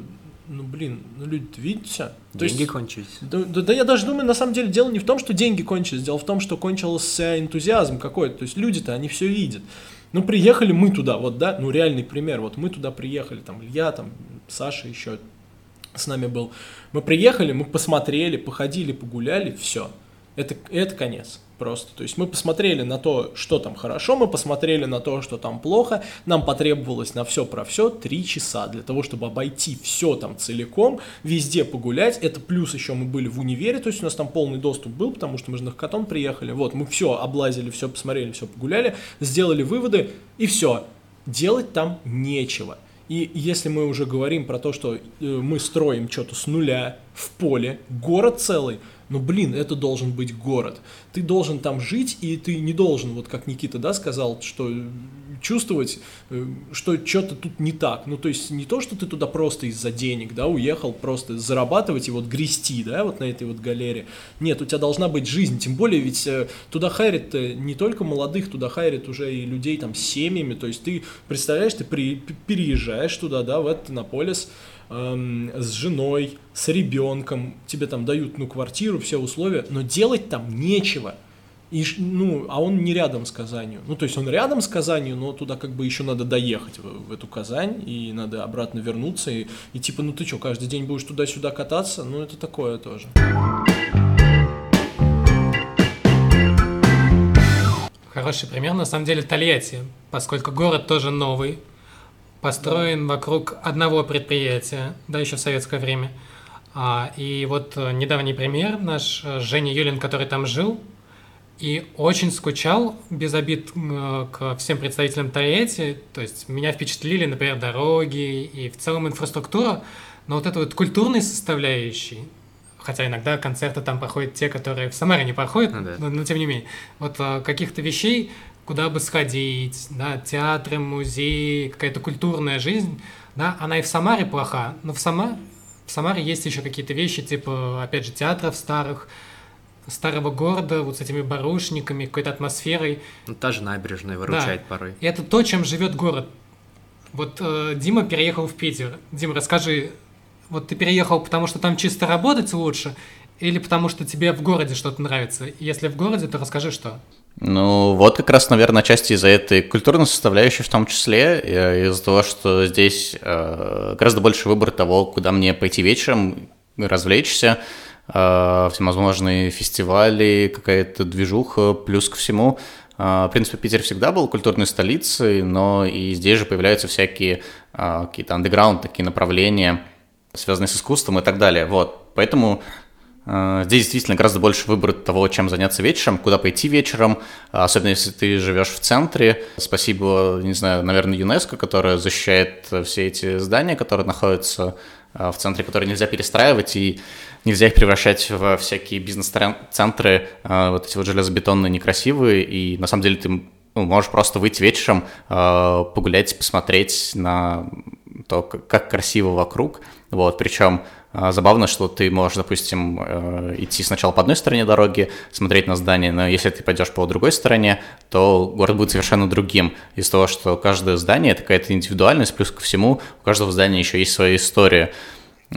S2: ну блин, ну люди видите?
S1: Деньги есть, кончились.
S2: Да, да, да я даже думаю, на самом деле дело не в том, что деньги кончились, дело в том, что кончился энтузиазм какой-то. То есть люди-то, они все видят. Ну, приехали мы туда, вот, да, ну, реальный пример, вот мы туда приехали, там, Илья, там, Саша еще с нами был. Мы приехали, мы посмотрели, походили, погуляли, все. Это, это конец просто. То есть мы посмотрели на то, что там хорошо, мы посмотрели на то, что там плохо. Нам потребовалось на все про все три часа для того, чтобы обойти все там целиком, везде погулять. Это плюс еще мы были в универе, то есть у нас там полный доступ был, потому что мы же на Хакатон приехали. Вот, мы все облазили, все посмотрели, все погуляли, сделали выводы и все. Делать там нечего. И если мы уже говорим про то, что э, мы строим что-то с нуля в поле, город целый, Но, блин, это должен быть город. Ты должен там жить, и ты не должен, вот как Никита, да, сказал, что чувствовать, э, что что-то тут не так. Ну, то есть не то, что ты туда просто из-за денег, да, уехал просто зарабатывать и вот грести, да, вот на этой вот галере. Нет, у тебя должна быть жизнь, тем более ведь э, туда хайрит не только молодых, туда хайрит уже и людей там с семьями, то есть ты, представляешь, ты при, переезжаешь туда, да, в этот Иннополис, эм, с женой, с ребенком, тебе там дают, ну, квартиру, все условия, но делать там нечего – и, ну, а он не рядом с Казанью. Ну, то есть он рядом с Казанью, но туда как бы еще надо доехать в, в эту Казань, и надо обратно вернуться. И, и типа, ну ты что, каждый день будешь туда-сюда кататься? Ну, это такое тоже.
S3: Хороший пример, на самом деле, Тольятти, поскольку город тоже новый, построен да. вокруг одного предприятия, да, еще в советское время. А, и вот э, недавний пример, наш э, Женя Юлин, который там жил, и очень скучал, без обид к всем представителям Тольятти. То есть меня впечатлили, например, дороги и в целом инфраструктура, но вот это вот культурной составляющей, хотя иногда концерты там проходят те, которые в Самаре не проходят, ну, да. но, но тем не менее, вот э, каких-то вещей, куда бы сходить, да, театры, музеи, какая-то культурная жизнь, да, она и в Самаре плоха, но в, Сама... в Самаре есть еще какие-то вещи, типа, опять же, театров старых, старого города, вот с этими барушниками, какой-то атмосферой.
S1: Ну, та же набережная выручает да. порой.
S3: И это то, чем живет город. Вот э, Дима переехал в Питер. Дима, расскажи, вот ты переехал, потому что там чисто работать лучше, или потому что тебе в городе что-то нравится? Если в городе, то расскажи, что.
S4: Ну, вот как раз, наверное, часть из-за этой культурной составляющей в том числе, э, из-за того, что здесь э, гораздо больше выбор того, куда мне пойти вечером, развлечься, всевозможные фестивали, какая-то движуха, плюс ко всему. Э, в принципе, Питер всегда был культурной столицей, но и здесь же появляются всякие э, какие-то андеграунд, такие направления, связанные с искусством и так далее. Вот, поэтому Здесь действительно гораздо больше выбора того, чем заняться вечером, куда пойти вечером, особенно если ты живешь в центре. Спасибо, не знаю, наверное, ЮНЕСКО, которая защищает все эти здания, которые находятся в центре, которые нельзя перестраивать, и нельзя их превращать в всякие бизнес-центры, а, вот эти вот железобетонные, некрасивые, и на самом деле ты ну, можешь просто выйти вечером, а, погулять, посмотреть на то, как красиво вокруг, вот, причем а, Забавно, что ты можешь, допустим, идти сначала по одной стороне дороги, смотреть на здание, но если ты пойдешь по другой стороне, то город будет совершенно другим. Из-за того, что каждое здание – это какая-то индивидуальность, плюс ко всему у каждого здания еще есть своя история.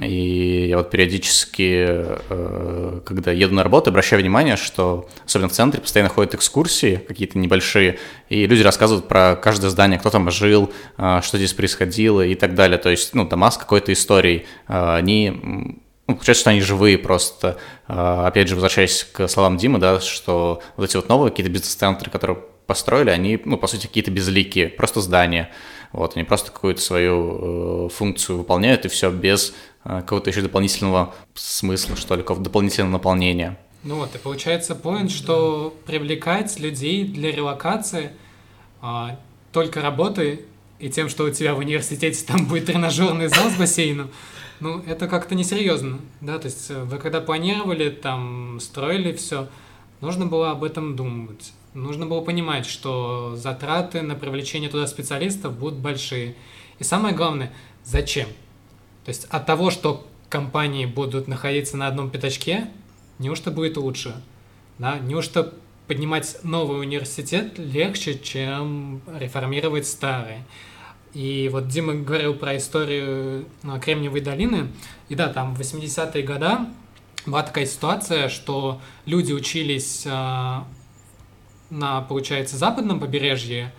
S4: И я вот периодически, э, когда еду на работу, обращаю внимание, что особенно в центре постоянно ходят экскурсии какие-то небольшие, и люди рассказывают про каждое здание, кто там жил, э, что здесь происходило и так далее. То есть, ну, дома с какой-то историей. Э, они ну, получается, что они живые просто. Опять же, возвращаясь к словам Димы, да, что вот эти вот новые какие-то бизнес-центры, которые построили, они, ну, по сути, какие-то безликие, просто здания. Вот, они просто какую-то свою э, функцию выполняют, и все без какого-то еще дополнительного смысла, что ли, какого-то дополнительного наполнения.
S3: Ну вот, и получается поинт, что привлекать людей для релокации а, только работой и тем, что у тебя в университете там будет тренажерный зал с бассейном, ну, это как-то несерьезно, да, то есть э, вы когда планировали, там, строили все, нужно было об этом думать. Нужно было понимать, что затраты на привлечение туда специалистов будут большие. И самое главное, зачем? То есть от того, что компании будут находиться на одном пятачке, неужто будет лучше? Да? Неужто поднимать новый университет легче, чем реформировать старый? И вот Дима говорил про историю а, Кремниевой долины. И да, там в 80-е годы была такая ситуация, что люди учились а, на, получается, западном побережье,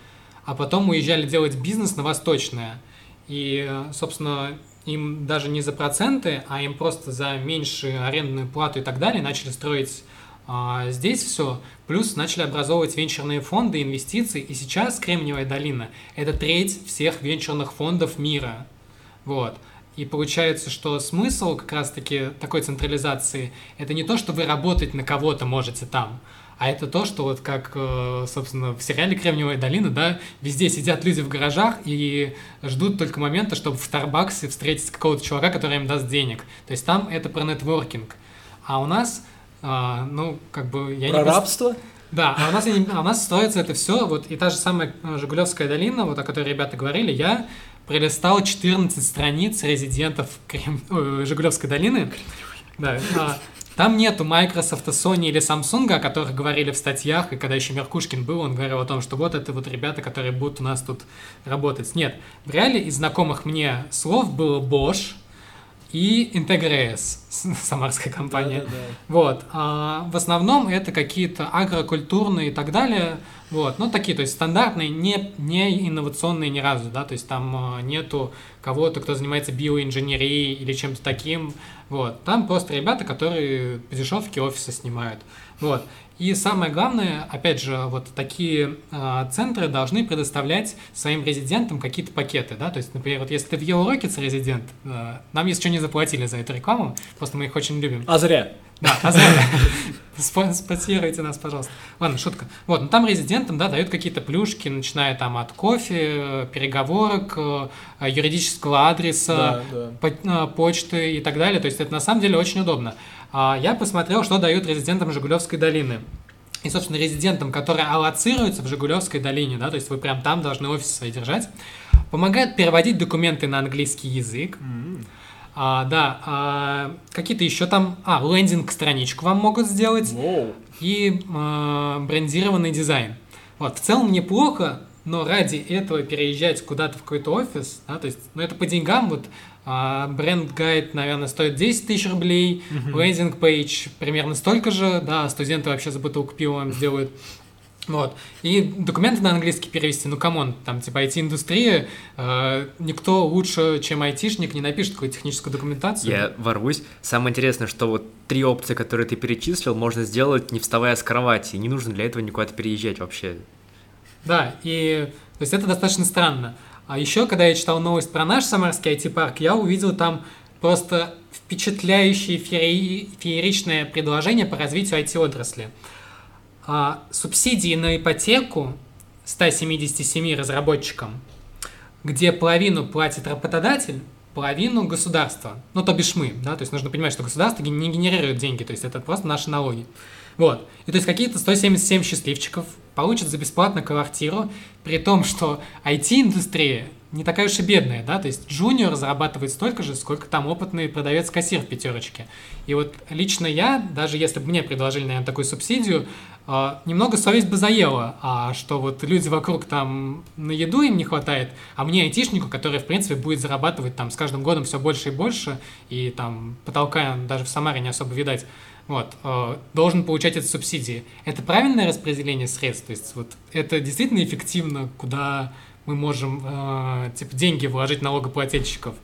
S3: а потом уезжали делать бизнес на восточное. И, собственно, им даже не за проценты, а им просто за меньшую арендную плату и так далее начали строить а, здесь все. Плюс начали образовывать венчурные фонды, инвестиции. И сейчас Кремниевая долина – это треть всех венчурных фондов мира. Вот. И получается, что смысл как раз-таки такой централизации – это не то, что вы работать на кого-то можете там, а это то, что вот как, э, собственно, в сериале «Кремниевая долина», да, везде сидят люди в гаражах и ждут только момента, чтобы в Старбаксе встретить какого-то чувака, который им даст денег. То есть там это про нетворкинг. А у нас а, ну, как бы... Я
S2: Про
S3: не
S2: рабство?
S3: Да, а у нас, а у нас строится это все, вот и та же самая э, Жигулевская долина, вот о которой ребята говорили, я пролистал 14 страниц резидентов Крем... Ой, Жигулевской долины. Да, а, там нету Microsoft, Sony или Samsung, о которых говорили в статьях, и когда еще Меркушкин был, он говорил о том, что вот это вот ребята, которые будут у нас тут работать. Нет, в реале из знакомых мне слов было Bosch, и Integres, самарская компания. Да, да, да. Вот. А в основном это какие-то агрокультурные и так далее. Вот. Ну, такие, то есть стандартные, не, не инновационные ни разу, да, то есть там а, нету кого-то, кто занимается биоинженерией или чем-то таким. Вот. Там просто ребята, которые по дешевке офисы снимают. Вот. И самое главное, опять же, вот такие э, центры должны предоставлять своим резидентам какие-то пакеты, да, то есть, например, вот если ты в Yellow Rockets резидент, э, нам еще не заплатили за эту рекламу, просто мы их очень любим.
S2: А зря.
S3: Да, а зря. Спонсируйте нас, пожалуйста. Ладно, шутка. Вот, ну там резидентам, да, дают какие-то плюшки, начиная там от кофе, переговорок, э, юридического адреса, да, да. почты и так далее. То есть это на самом деле очень удобно. А, я посмотрел, что дают резидентам Жигулевской долины. И, собственно, резидентам, которые аллоцируются в Жигулевской долине, да, то есть вы прям там должны офис свои держать, помогают переводить документы на английский язык. Mm-hmm. А, да, а, какие-то еще там... А, лендинг-страничку вам могут сделать. Wow. И а, брендированный дизайн. Вот, в целом неплохо, но ради этого переезжать куда-то в какой-то офис, да, то есть, ну, это по деньгам, вот, brand guide, наверное, стоит 10 тысяч рублей, landing page примерно столько же, да, студенты вообще за бутылку пива вам сделают. Вот. И документы на английский перевести, ну, come on, там, типа, IT-индустрия, э, никто лучше, чем айтишник, не напишет какую-то техническую документацию.
S1: Я ворвусь. Самое интересное, что вот три опции, которые ты перечислил, можно сделать, не вставая с кровати. Не нужно для этого никуда-то переезжать вообще.
S3: Да, и то есть это достаточно странно. А еще, когда я читал новость про наш самарский IT-парк, я увидел там просто впечатляющее феери... фееричное предложение по развитию IT-отрасли. А, субсидии на ипотеку 177 разработчикам, где половину платит работодатель, половину государство. Ну, то бишь мы, да, то есть нужно понимать, что государство не генерирует деньги, то есть это просто наши налоги. Вот. И то есть какие-то 177 счастливчиков получат за бесплатно квартиру, при том, что IT-индустрия не такая уж и бедная, да, то есть джуниор зарабатывает столько же, сколько там опытный продавец-кассир в пятерочке. И вот лично я, даже если бы мне предложили, наверное, такую субсидию, а, немного совесть бы заела, а что вот люди вокруг там на еду им не хватает, а мне айтишнику, который, в принципе, будет зарабатывать там с каждым годом все больше и больше, и там потолка даже в Самаре не особо видать, вот, э, должен получать эти субсидии. Это правильное распределение средств? То есть вот это действительно эффективно, куда мы можем э, типа деньги вложить налогоплательщиков?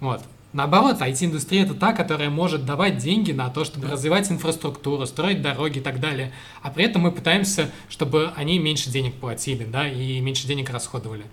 S3: Вот. Наоборот, IT-индустрия это та, которая может давать деньги на то, чтобы да. развивать инфраструктуру, строить дороги и так далее. А при этом мы пытаемся, чтобы они меньше денег платили, да, и меньше денег расходовали.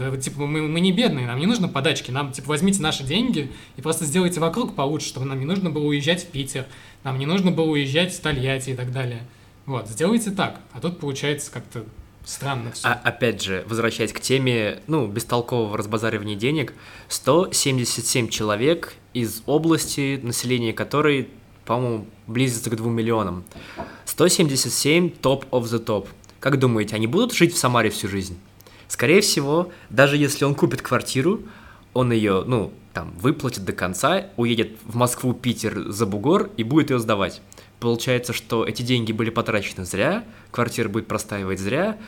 S3: Да, типа, мы, мы не бедные, нам не нужно подачки, нам, типа, возьмите наши деньги и просто сделайте вокруг получше, чтобы нам не нужно было уезжать в Питер, нам не нужно было уезжать в Тольятти и так далее. Вот, сделайте так. А тут получается как-то странно все.
S1: А, опять же, возвращаясь к теме, ну, бестолкового разбазаривания денег, 177 человек из области, население которой, по-моему, близится к 2 миллионам. 177 топ of the top. Как думаете, они будут жить в Самаре всю жизнь? Скорее всего, даже если он купит квартиру, он ее, ну, там, выплатит до конца, уедет в Москву, Питер, за бугор и будет ее сдавать. Получается, что эти деньги были потрачены зря, квартира будет простаивать зря,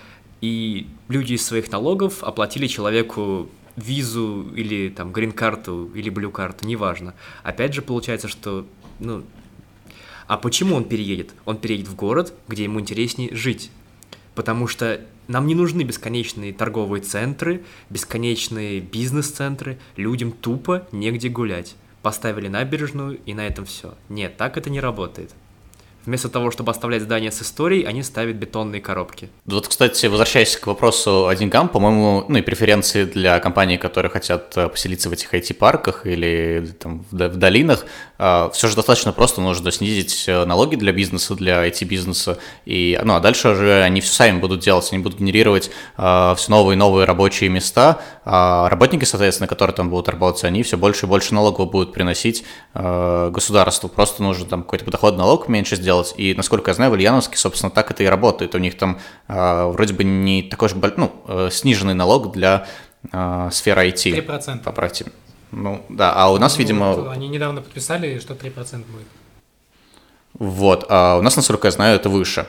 S1: и люди из своих налогов оплатили человеку визу или там грин-карту или блю-карту, неважно. Опять же, получается, что, ну, а почему он переедет? Он переедет в город, где ему интереснее жить. Потому что нам не нужны бесконечные торговые центры, бесконечные бизнес-центры, людям тупо негде гулять. Поставили набережную и на этом все. Нет, так это не работает. Вместо того, чтобы оставлять здания с историей, они ставят бетонные коробки.
S4: Вот, кстати, возвращаясь к вопросу о деньгам, по-моему, ну и преференции для компаний, которые хотят э, поселиться в этих IT-парках или там, в долинах, э, все же достаточно просто. Нужно снизить э, налоги для бизнеса, для IT-бизнеса, и, ну, а дальше уже они все сами будут делать, они будут генерировать все новые и новые рабочие места, а работники, соответственно, которые там будут работать, они все больше и больше налогов будут приносить государству. Просто нужно там какой-то подоходный налог меньше сделать, делать. И, насколько я знаю, в Ульяновске, собственно, так это и работает. У них там э, вроде бы не такой же, ну, э, сниженный налог для э, сферы IT.
S3: 3%.
S4: Поправьте. Ну, да, а у нас,
S3: Ну,
S4: видимо...
S3: они недавно подписали, что 3% будет.
S4: Вот, а у нас, насколько я знаю, это выше.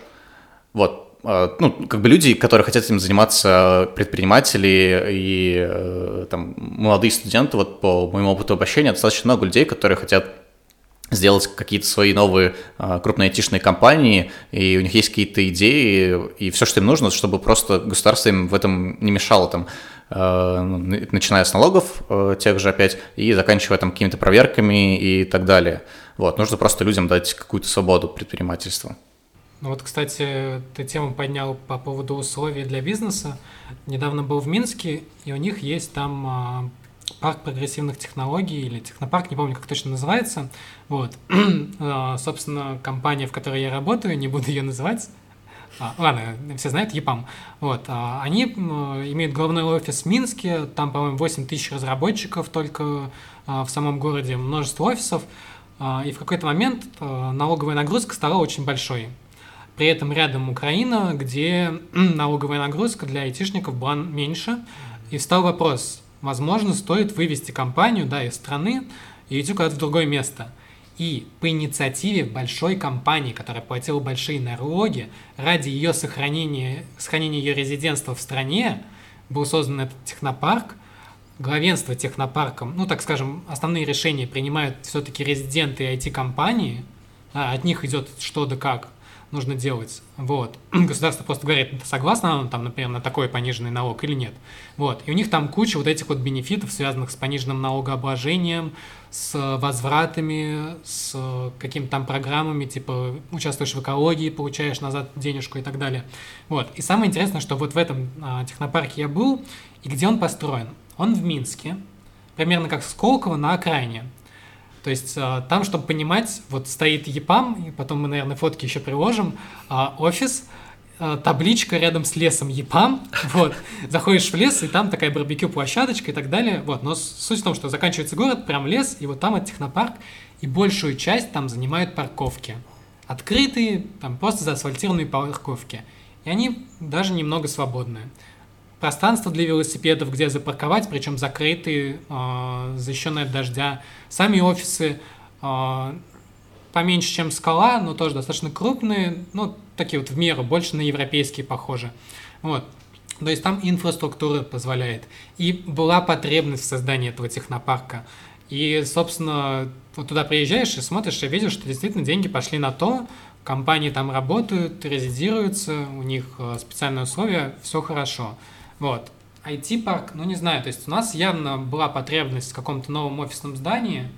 S4: Вот, ну, как бы люди, которые хотят этим заниматься, предприниматели и э, там молодые студенты, вот по моему опыту обращения, достаточно много людей, которые хотят сделать какие-то свои новые а, крупные айтишные компании, и у них есть какие-то идеи, и все, что им нужно, чтобы просто государство им в этом не мешало, там, э, ну, начиная с налогов э, тех же опять, и заканчивая там какими-то проверками и так далее. Вот, нужно просто людям дать какую-то свободу предпринимательства.
S3: Ну вот, кстати, ты тему поднял по поводу условий для бизнеса. Недавно был в Минске, и у них есть там а, парк прогрессивных технологий или технопарк, не помню, как точно называется. Вот. А, собственно, компания, в которой я работаю, не буду ее называть, а, ладно, все знают ЕПАМ. Вот, а, они имеют головной офис в Минске, там, по-моему, 8 тысяч разработчиков только а, в самом городе, множество офисов. А, и в какой-то момент налоговая нагрузка стала очень большой. При этом рядом Украина, где налоговая нагрузка для айтишников была меньше. И встал вопрос, возможно, стоит вывести компанию да, из страны и идти куда-то в другое место. И по инициативе большой компании, которая платила большие налоги, ради ее сохранения, сохранения ее резидентства в стране, был создан этот технопарк. Главенство технопарком, ну, так скажем, основные решения принимают все-таки резиденты IT-компании, а от них идет что да как нужно делать. Вот. Государство просто говорит, согласно там, например, на такой пониженный налог или нет. Вот. И у них там куча вот этих вот бенефитов, связанных с пониженным налогообложением, с возвратами, с какими-то там программами, типа участвуешь в экологии, получаешь назад денежку и так далее. Вот. И самое интересное, что вот в этом а, технопарке я был, и где он построен? Он в Минске, примерно как Сколково на окраине. То есть а, там, чтобы понимать, вот стоит ЕПАМ, и потом мы, наверное, фотки еще приложим, а, офис, а, табличка рядом с лесом ЕПАМ, вот, заходишь в лес, и там такая барбекю-площадочка и так далее, вот, но суть в том, что заканчивается город, прям лес, и вот там это технопарк, и большую часть там занимают парковки. Открытые, там просто заасфальтированные парковки. И они даже немного свободные пространство для велосипедов, где запарковать, причем закрытые, э, защищенные от дождя. Сами офисы э, поменьше, чем скала, но тоже достаточно крупные, ну, такие вот в меру, больше на европейские похожи. Вот. То есть там инфраструктура позволяет. И была потребность в создании этого технопарка. И, собственно, вот туда приезжаешь и смотришь, и видишь, что действительно деньги пошли на то, компании там работают, резидируются, у них специальные условия, все хорошо. Вот. IT-парк, ну не знаю, то есть у нас явно была потребность в каком-то новом офисном здании,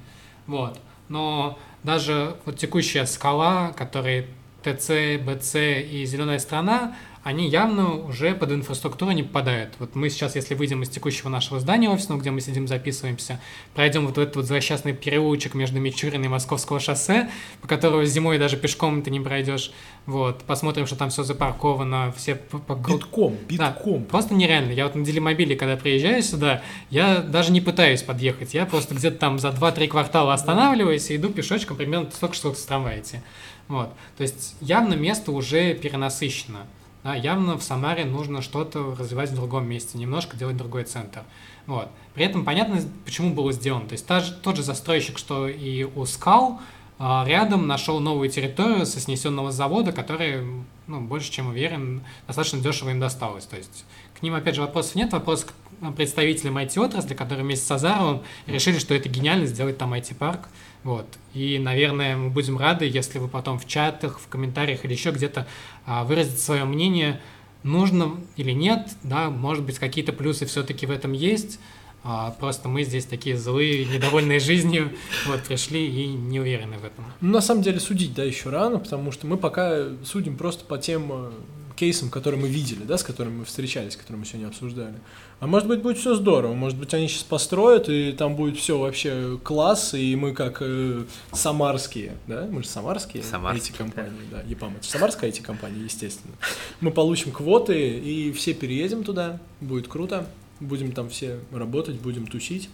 S3: вот, но даже вот текущая скала, который ТЦ, БЦ и Зеленая страна, они явно уже под инфраструктуру не попадают. Вот мы сейчас, если выйдем из текущего нашего здания офисного, где мы сидим, записываемся, пройдем вот этот вот злосчастный переулочек между Мичуриной и Московского шоссе, по которому зимой даже пешком ты не пройдешь, вот, посмотрим, что там все запарковано, все...
S2: Битком, битком.
S3: Да, просто нереально. Я вот на Делимобиле, когда приезжаю сюда, я даже не пытаюсь подъехать, я просто где-то там за 2-3 квартала останавливаюсь и иду пешочком примерно столько, что с трамвая идти. Вот. То есть явно место уже перенасыщено. Да, явно в Самаре нужно что-то развивать в другом месте, немножко делать другой центр. Вот. При этом понятно, почему было сделано. То есть та же, тот же застройщик, что и у Скал, рядом нашел новую территорию со снесенного завода, который, ну, больше чем уверен, достаточно дешево им досталось. То есть к ним, опять же, вопросов нет. Вопрос к представителям IT-отрасли, которые вместе с Азаровым решили, что это гениально сделать там IT-парк. Вот. И, наверное, мы будем рады, если вы потом в чатах, в комментариях или еще где-то а, выразите свое мнение, нужно или нет, да, может быть, какие-то плюсы все-таки в этом есть, а, просто мы здесь такие злые, недовольные жизнью, вот, пришли и не уверены в этом.
S2: Ну, на самом деле, судить, да, еще рано, потому что мы пока судим просто по тем э, кейсам, которые мы видели, да, с которыми мы встречались, которые мы сегодня обсуждали. А может быть, будет все здорово, может быть, они сейчас построят, и там будет все вообще класс, и мы как э, самарские, да, мы же самарские,
S1: самарские
S2: эти компании, да, да ЕПАМ, это самарская эти компании, естественно. Мы получим квоты, и все переедем туда, будет круто, будем там все работать, будем тусить,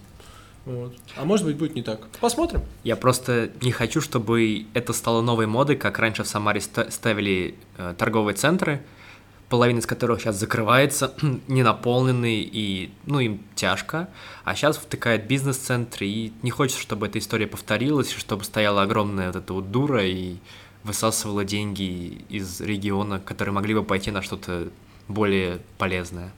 S2: Вот. А может быть, будет не так. Посмотрим.
S1: Я просто не хочу, чтобы это стало новой модой, как раньше в Самаре ставили э, торговые центры, половина из которых сейчас закрывается, не наполненные, и, ну, им тяжко, а сейчас втыкает бизнес-центры, и не хочется, чтобы эта история повторилась, чтобы стояла огромная вот эта вот дура и высасывала деньги из региона, которые могли бы пойти на что-то более полезное.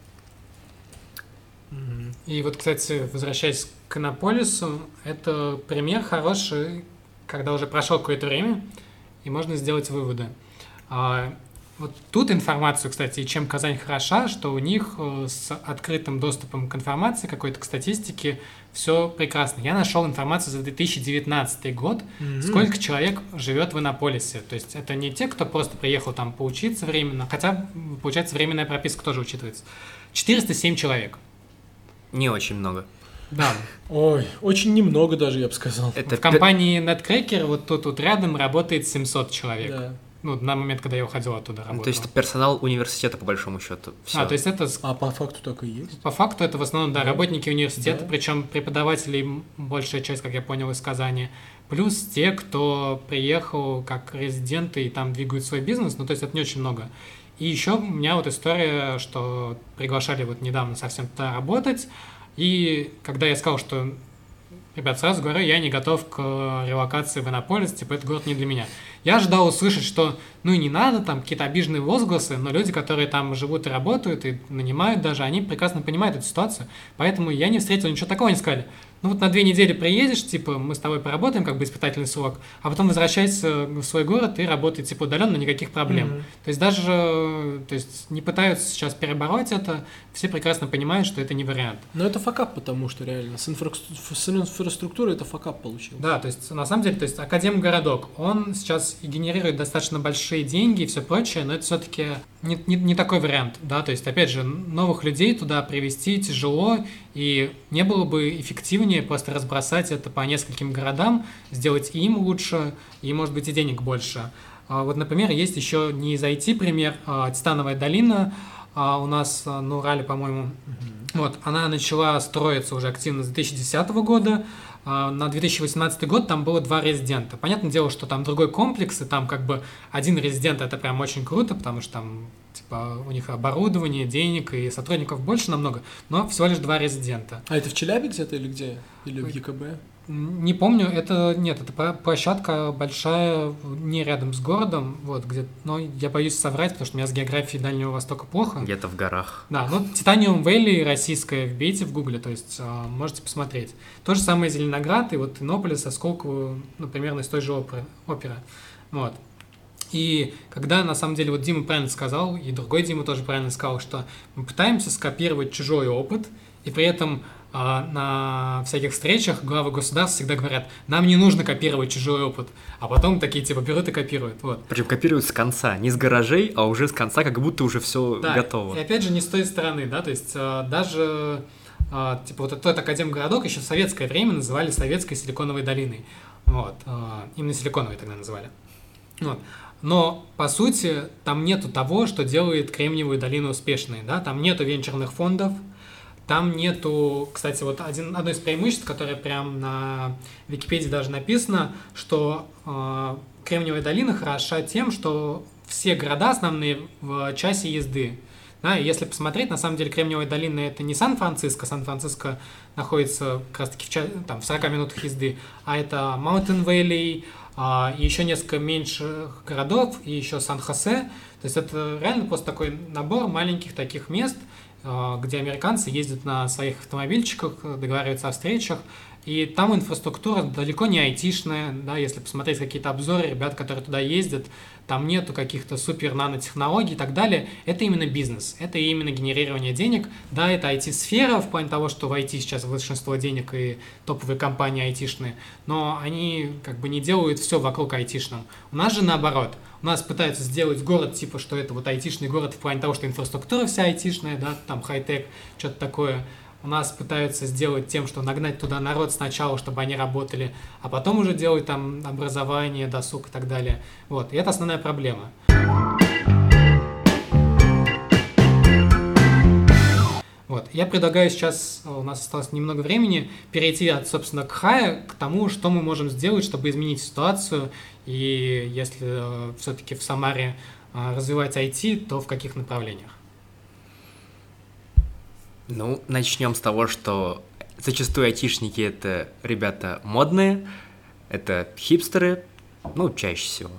S3: И вот, кстати, возвращаясь к Иннополису, это пример хороший, когда уже прошло какое-то время, и можно сделать выводы. А, вот тут информацию, кстати, и чем Казань хороша, что у них э, с открытым доступом к информации, какой-то к статистике, все прекрасно. Я нашел информацию за 2019 год, mm-hmm. сколько человек живет в Иннополисе. То есть это не те, кто просто приехал там поучиться временно, хотя, получается, временная прописка тоже учитывается. 407 человек.
S1: Не очень много.
S3: Да.
S2: Ой, очень немного даже, я бы сказал.
S3: Это в компании NetCracker вот тут вот рядом работает 700 человек. Да. Ну, на момент, когда я уходил оттуда работал.
S1: Ну, то есть это персонал университета, по большому счету.
S3: Всё. А, то есть это...
S2: А по факту так и есть?
S3: По факту это в основном, да, да. работники университета, да. причем преподаватели, большая часть, как я понял из Казани, плюс те, кто приехал как резиденты и там двигают свой бизнес, ну, то есть это не очень много. И еще у меня вот история, что приглашали вот недавно совсем туда работать, и когда я сказал, что, ребят, сразу говорю, я не готов к релокации в Иннополис, типа, этот город не для меня. Я ожидал услышать, что ну и не надо, там какие-то обиженные возгласы, но люди, которые там живут и работают, и нанимают даже, они прекрасно понимают эту ситуацию. Поэтому я не встретил ничего такого, они сказали, ну вот на две недели приедешь, типа, мы с тобой поработаем, как бы испытательный срок, а потом возвращайся в свой город и работай, типа, удаленно, никаких проблем. Mm-hmm. То есть даже, то есть не пытаются сейчас перебороть это, все прекрасно понимают, что это не вариант.
S2: Но это факап, потому что реально с, инфра... с инфраструктурой это факап получил.
S3: Да, то есть на самом деле, то есть Академгородок, он сейчас генерирует достаточно большие деньги и все прочее, но это все-таки не, не, не такой вариант, да, то есть, опять же, новых людей туда привести тяжело, и не было бы эффективнее просто разбросать это по нескольким городам, сделать им лучше, и, может быть, и денег больше. А вот, например, есть еще не из IT пример, а Титановая долина, а у нас на Урале, по-моему, вот, она начала строиться уже активно с 2010 года, а, на 2018 год там было два резидента. Понятное дело, что там другой комплекс, и там как бы один резидент это прям очень круто, потому что там типа у них оборудование, денег и сотрудников больше намного, но всего лишь два резидента.
S2: А это в Челябе где-то или где? Или в ЕКБ?
S3: Не помню, это нет, это площадка большая, не рядом с городом, вот где, но я боюсь соврать, потому что у меня с географией Дальнего Востока плохо.
S1: Где-то в горах.
S3: Да, ну Титаниум Вэлли российская, вбейте в гугле, то есть э, можете посмотреть. То же самое Зеленоград и вот Иннополис, Осколково, ну, примерно из той же оперы. опера. Вот. И когда на самом деле вот Дима правильно сказал, и другой Дима тоже правильно сказал, что мы пытаемся скопировать чужой опыт, и при этом на всяких встречах главы государств всегда говорят, нам не нужно копировать чужой опыт, а потом такие типа берут и копируют. Вот.
S1: Причем копируют с конца, не с гаражей, а уже с конца, как будто уже все да, готово.
S3: И опять же не с той стороны, да, то есть а, даже а, типа вот этот академгородок еще в советское время называли советской силиконовой долиной. Вот, именно силиконовой тогда называли. Вот. Но, по сути, там нету того, что делает Кремниевую долину успешной, да, там нету венчурных фондов, там нету, кстати, вот один, одно из преимуществ, которое прям на Википедии даже написано, что э, Кремниевая долина хороша тем, что все города основные в часе езды. Да, и если посмотреть, на самом деле Кремниевая долина это не Сан-Франциско, Сан-Франциско находится как раз-таки в, час, там, в 40 минутах езды, а это Mountain Valley, а, и еще несколько меньших городов, и еще Сан-Хосе. То есть это реально просто такой набор маленьких таких мест, Э, где американцы ездят на своих автомобильчиках, договариваются о встречах, и там инфраструктура далеко не айтишная, да, если посмотреть какие-то обзоры ребят, которые туда ездят, там нету каких-то супер нанотехнологий и так далее. Это именно бизнес, это именно генерирование денег. Да, это IT-сфера в плане того, что в IT сейчас большинство денег и топовые компании айтишные, но они как бы не делают все вокруг айтишном. У нас же наоборот. Нас пытаются сделать город, типа, что это вот айтишный город в плане того, что инфраструктура вся айтишная, да, там хай-тек, что-то такое у нас пытаются сделать тем, что нагнать туда народ сначала, чтобы они работали, а потом уже делать там образование, досуг и так далее. Вот, и это основная проблема. Я предлагаю сейчас, у нас осталось немного времени, перейти от, собственно, к хая к тому, что мы можем сделать, чтобы изменить ситуацию, и если э, все-таки в Самаре э, развивать IT, то в каких направлениях?
S1: Ну, начнем с того, что зачастую айтишники — это ребята модные, это хипстеры, ну, чаще всего,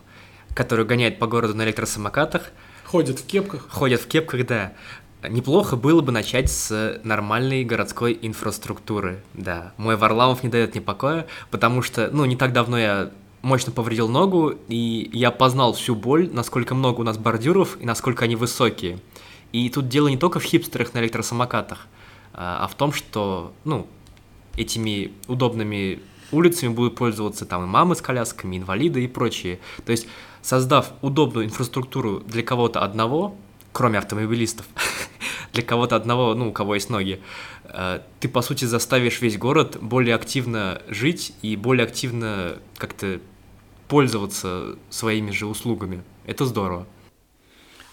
S1: которые гоняют по городу на электросамокатах.
S2: Ходят в кепках.
S1: Ходят в кепках, да. Неплохо было бы начать с нормальной городской инфраструктуры, да. Мой Варламов не дает мне покоя, потому что, ну, не так давно я мощно повредил ногу, и я познал всю боль, насколько много у нас бордюров и насколько они высокие. И тут дело не только в хипстерах на электросамокатах, а, а в том, что, ну, этими удобными улицами будут пользоваться там и мамы с колясками, инвалиды и прочие. То есть, создав удобную инфраструктуру для кого-то одного, кроме автомобилистов, для кого-то одного, ну, у кого есть ноги, э, ты, по сути, заставишь весь город более активно жить и более активно как-то пользоваться своими же услугами. Это здорово.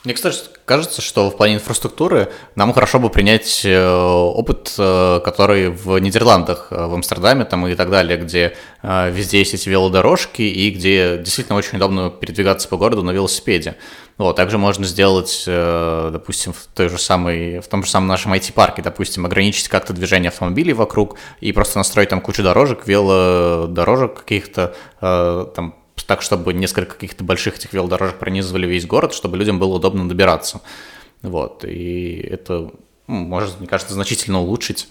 S4: Мне, кстати, кажется, что в плане инфраструктуры нам хорошо бы принять э, опыт, э, который в Нидерландах, э, в Амстердаме там и так далее, где везде есть эти велодорожки и где действительно очень удобно передвигаться по городу на велосипеде. Вот, также можно сделать, допустим, в, той же самой, в том же самом нашем IT-парке, допустим, ограничить как-то движение автомобилей вокруг и просто настроить там кучу дорожек, велодорожек каких-то, там так, чтобы несколько каких-то больших этих велодорожек пронизывали весь город, чтобы людям было удобно добираться. Вот, и это может, мне кажется, значительно улучшить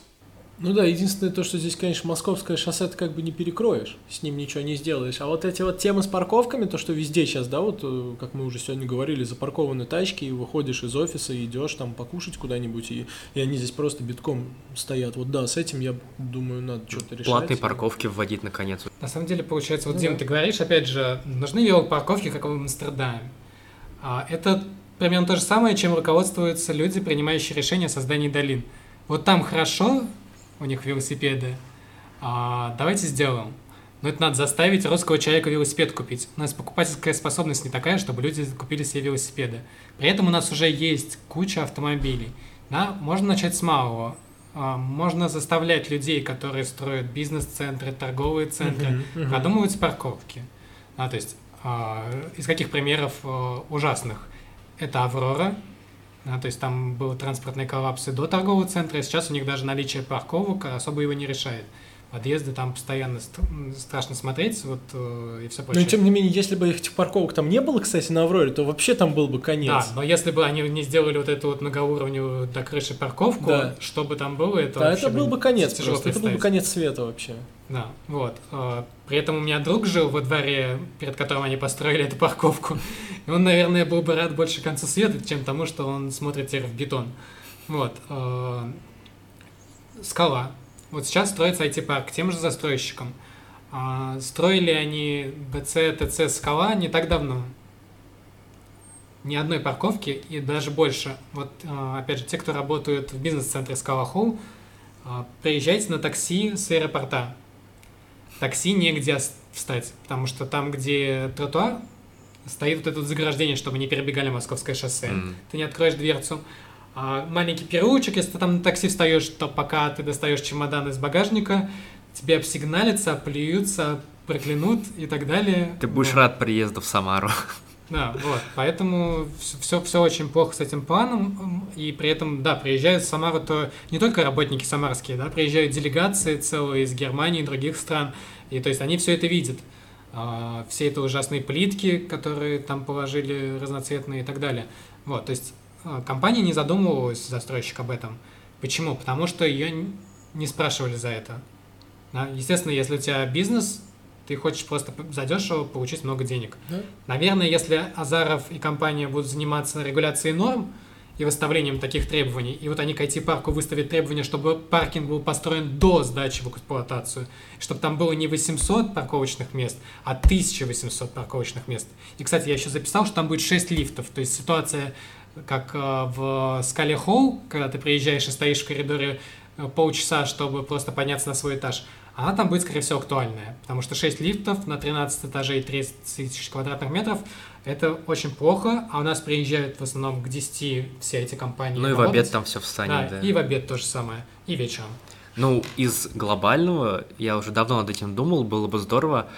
S2: ну да, единственное то, что здесь, конечно, московское шоссе ты как бы не перекроешь, с ним ничего не сделаешь. А вот эти вот темы с парковками, то, что везде сейчас, да, вот, э, как мы уже сегодня говорили, запаркованы тачки, и выходишь из офиса, и идешь там покушать куда-нибудь, и, и они здесь просто битком стоят. Вот да, с этим, я думаю, надо что-то решать.
S1: Платные парковки вводить наконец.
S3: На самом деле, получается, вот, ну, Дим, да. ты говоришь, опять же, нужны велопарковки, как в Амстердаме. А это примерно то же самое, чем руководствуются люди, принимающие решения о создании долин. Вот там хорошо, у них велосипеды. А, давайте сделаем. Но это надо заставить русского человека велосипед купить. У нас покупательская способность не такая, чтобы люди купили себе велосипеды. При этом у нас уже есть куча автомобилей. Да? Можно начать с малого. А, можно заставлять людей, которые строят бизнес-центры, торговые центры, uh-huh, uh-huh. продумывать парковки. А, то есть а, из каких примеров а, ужасных? Это Аврора, а, то есть там был транспортный коллапс и до торгового центра, и сейчас у них даже наличие парковок особо его не решает. Подъезды там постоянно страшно смотреть, вот э, и все прочее.
S2: Но тем не менее, если бы этих парковок там не было, кстати, на Авроре, то вообще там был бы конец.
S3: Да, но если бы они не сделали вот эту вот многоуровневую до крыши парковку, да. что бы там было, это
S2: Да, это был бы конец просто, это был бы конец света вообще.
S3: Да, вот. Э, при этом у меня друг жил во дворе, перед которым они построили эту парковку. И он, наверное, был бы рад больше концу света, чем тому, что он смотрит теперь в бетон. Вот. Э, скала. Вот сейчас строится IT-парк тем же застройщиком. А строили они БЦ, ТЦ, Скала не так давно. Ни одной парковки и даже больше. Вот, э, опять же, те, кто работают в бизнес-центре Скала Холл, приезжайте на такси с аэропорта такси негде встать, потому что там, где тротуар, стоит вот это заграждение, чтобы не перебегали Московское шоссе. Mm. Ты не откроешь дверцу. А маленький переулочек, если ты там на такси встаешь, то пока ты достаешь чемодан из багажника, тебе обсигналятся, плюются, проклянут и так далее.
S1: Ты будешь вот. рад приезду в Самару.
S3: Да, вот. Поэтому все, все очень плохо с этим планом. И при этом, да, приезжают в Самару то не только работники самарские, да, приезжают делегации целые из Германии и других стран. И то есть они все это видят. А, все это ужасные плитки, которые там положили разноцветные и так далее. Вот, то есть компания не задумывалась, застройщик, об этом. Почему? Потому что ее не спрашивали за это. Естественно, если у тебя бизнес, ты хочешь просто задешево получить много денег. Да. Наверное, если Азаров и компания будут заниматься регуляцией норм и выставлением таких требований, и вот они к IT-парку выставят требования, чтобы паркинг был построен до сдачи в эксплуатацию, чтобы там было не 800 парковочных мест, а 1800 парковочных мест. И, кстати, я еще записал, что там будет 6 лифтов, то есть ситуация как э, в Скале Холл, когда ты приезжаешь и стоишь в коридоре э, полчаса, чтобы просто подняться на свой этаж – она там будет, скорее всего, актуальная, потому что 6 лифтов на 13 этажей 30 тысяч квадратных метров это очень плохо, а у нас приезжают в основном к 10 все эти компании.
S1: Ну и в обед там все встанет,
S3: да, да. И в обед то же самое, и вечером.
S1: Ну, из глобального, я уже давно над этим думал, было бы здорово.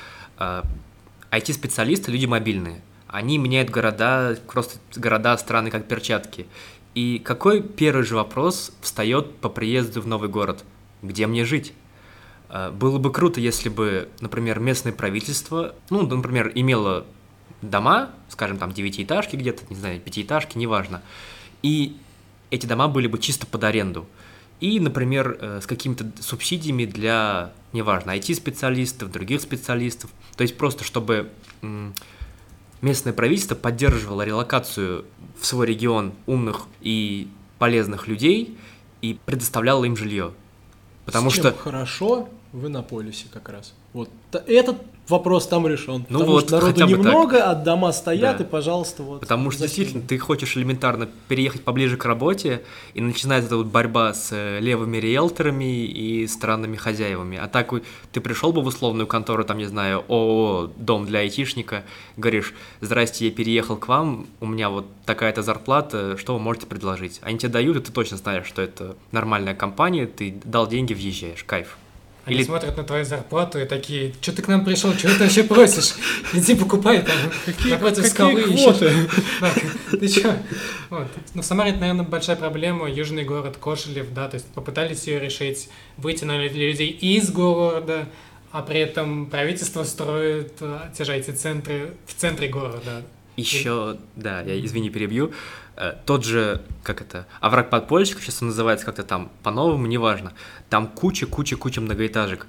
S1: IT-специалисты – люди мобильные. Они меняют города, просто города, страны как перчатки. И какой первый же вопрос встает по приезду в новый город? Где мне жить? А, было бы круто, если бы, например, местное правительство, ну, например, имело дома, скажем, там, девятиэтажки где-то, не знаю, пятиэтажки, неважно, и эти дома были бы чисто под аренду. И, например, э, с какими-то субсидиями для, неважно, IT-специалистов, других специалистов. То есть просто, чтобы местное правительство поддерживало релокацию в свой регион умных и полезных людей и предоставляло им жилье. Потому
S2: С
S1: чем что
S2: хорошо в Иннополисе как раз. Вот этот вопрос там решен.
S1: Ну
S2: потому
S1: вот,
S2: что народу немного,
S1: так.
S2: а дома стоят,
S1: да.
S2: и, пожалуйста, вот.
S1: Потому что действительно ты хочешь элементарно переехать поближе к работе, и начинается эта вот борьба с э, левыми риэлторами и странными хозяевами. А так ты пришел бы в условную контору, там, не знаю, ООО «Дом для айтишника», говоришь, здрасте, я переехал к вам, у меня вот такая-то зарплата, что вы можете предложить? Они тебе дают, и ты точно знаешь, что это нормальная компания, ты дал деньги, въезжаешь, кайф.
S3: Они Или... смотрят на твою зарплату и такие, что ты к нам пришел, что ты вообще просишь? Иди покупай там
S2: какие, напротив какие скалы квоты?
S3: Ты что? Вот. Ну, в Самаре это, наверное, большая проблема. Южный город Кошелев, да, то есть попытались ее решить, выйти на людей из города, а при этом правительство строит а, те же эти центры в центре города.
S1: Еще, и... да, я извини, перебью. Э, тот же, как это, овраг подпольщиков, сейчас он называется как-то там по-новому, неважно. Там куча-куча-куча многоэтажек.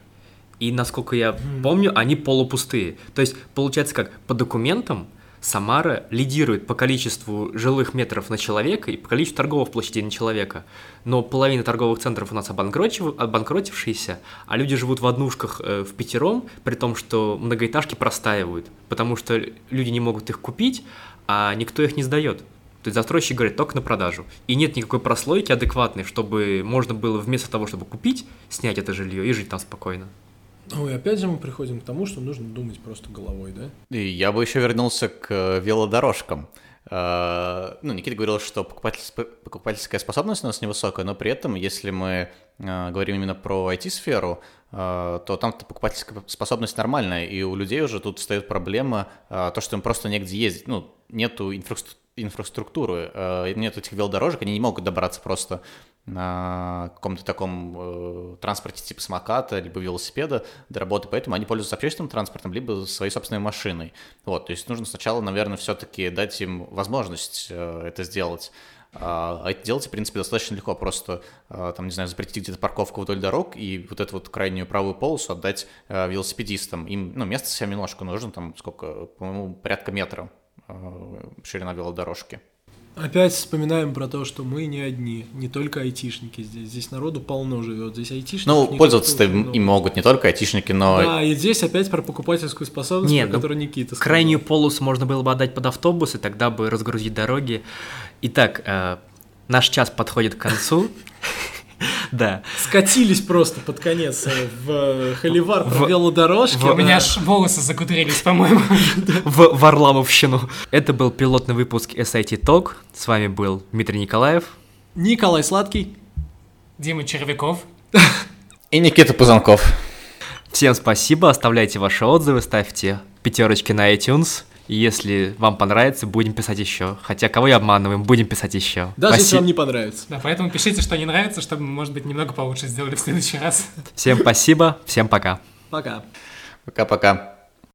S1: И, насколько я помню, они полупустые. То есть, получается как, по документам Самара лидирует по количеству жилых метров на человека и по количеству торговых площадей на человека. Но половина торговых центров у нас обанкротив... обанкротившиеся, а люди живут в однушках э, в пятером, при том, что многоэтажки простаивают, потому что люди не могут их купить, а никто их не сдает. То есть застройщик говорит только на продажу. И нет никакой прослойки адекватной, чтобы можно было вместо того, чтобы купить, снять это жилье и жить там спокойно.
S2: Ну и опять же мы приходим к тому, что нужно думать просто головой, да?
S4: И я бы еще вернулся к э, велодорожкам. Uh, ну, Никита говорил, что покупательская, способность у нас невысокая, но при этом, если мы uh, говорим именно про IT-сферу, то там покупательская способность нормальная, и у людей уже тут встает проблема, то, что им просто негде ездить, ну, нету инфраструктуры инфраструктуры, э, нет этих велодорожек, они не могут добраться просто на каком-то таком э, транспорте типа самоката, либо велосипеда до работы, поэтому они пользуются общественным транспортом, либо своей собственной машиной. Вот, то есть нужно сначала, наверное, все-таки дать им возможность э, это сделать. А это делать, в принципе, достаточно легко. Просто, там, не знаю, запретить где-то парковку вдоль дорог и вот эту вот крайнюю правую полосу отдать велосипедистам. Им, ну, место совсем немножко нужно, там, сколько, по-моему, порядка метра Э, ширина велодорожки.
S2: Опять вспоминаем про то, что мы не одни, не только айтишники здесь. Здесь народу полно живет. Здесь айтишники.
S4: Ну, пользоваться-то и могут не только айтишники, но.
S2: Да, и здесь опять про покупательскую способность, Нет, про ну, которую Никита
S1: сказал. Крайнюю полосу можно было бы отдать под автобус, и тогда бы разгрузить дороги. Итак, э, наш час подходит к концу. Да.
S2: Скатились просто под конец э, в холивар в велодорожке.
S3: У меня аж волосы закудрились, по-моему.
S1: В Варламовщину. Это был пилотный выпуск SIT Talk. С вами был Дмитрий Николаев.
S2: Николай Сладкий.
S3: Дима Червяков.
S4: И Никита Пузанков.
S1: Всем спасибо, оставляйте ваши отзывы, ставьте пятерочки на iTunes. Если вам понравится, будем писать еще. Хотя кого я обманываем, будем писать еще.
S2: Даже Спасибо. если вам не понравится.
S3: Да, поэтому пишите, что не нравится, чтобы мы, может быть, немного получше сделали в следующий раз.
S1: Всем спасибо, всем пока.
S2: Пока.
S4: Пока-пока.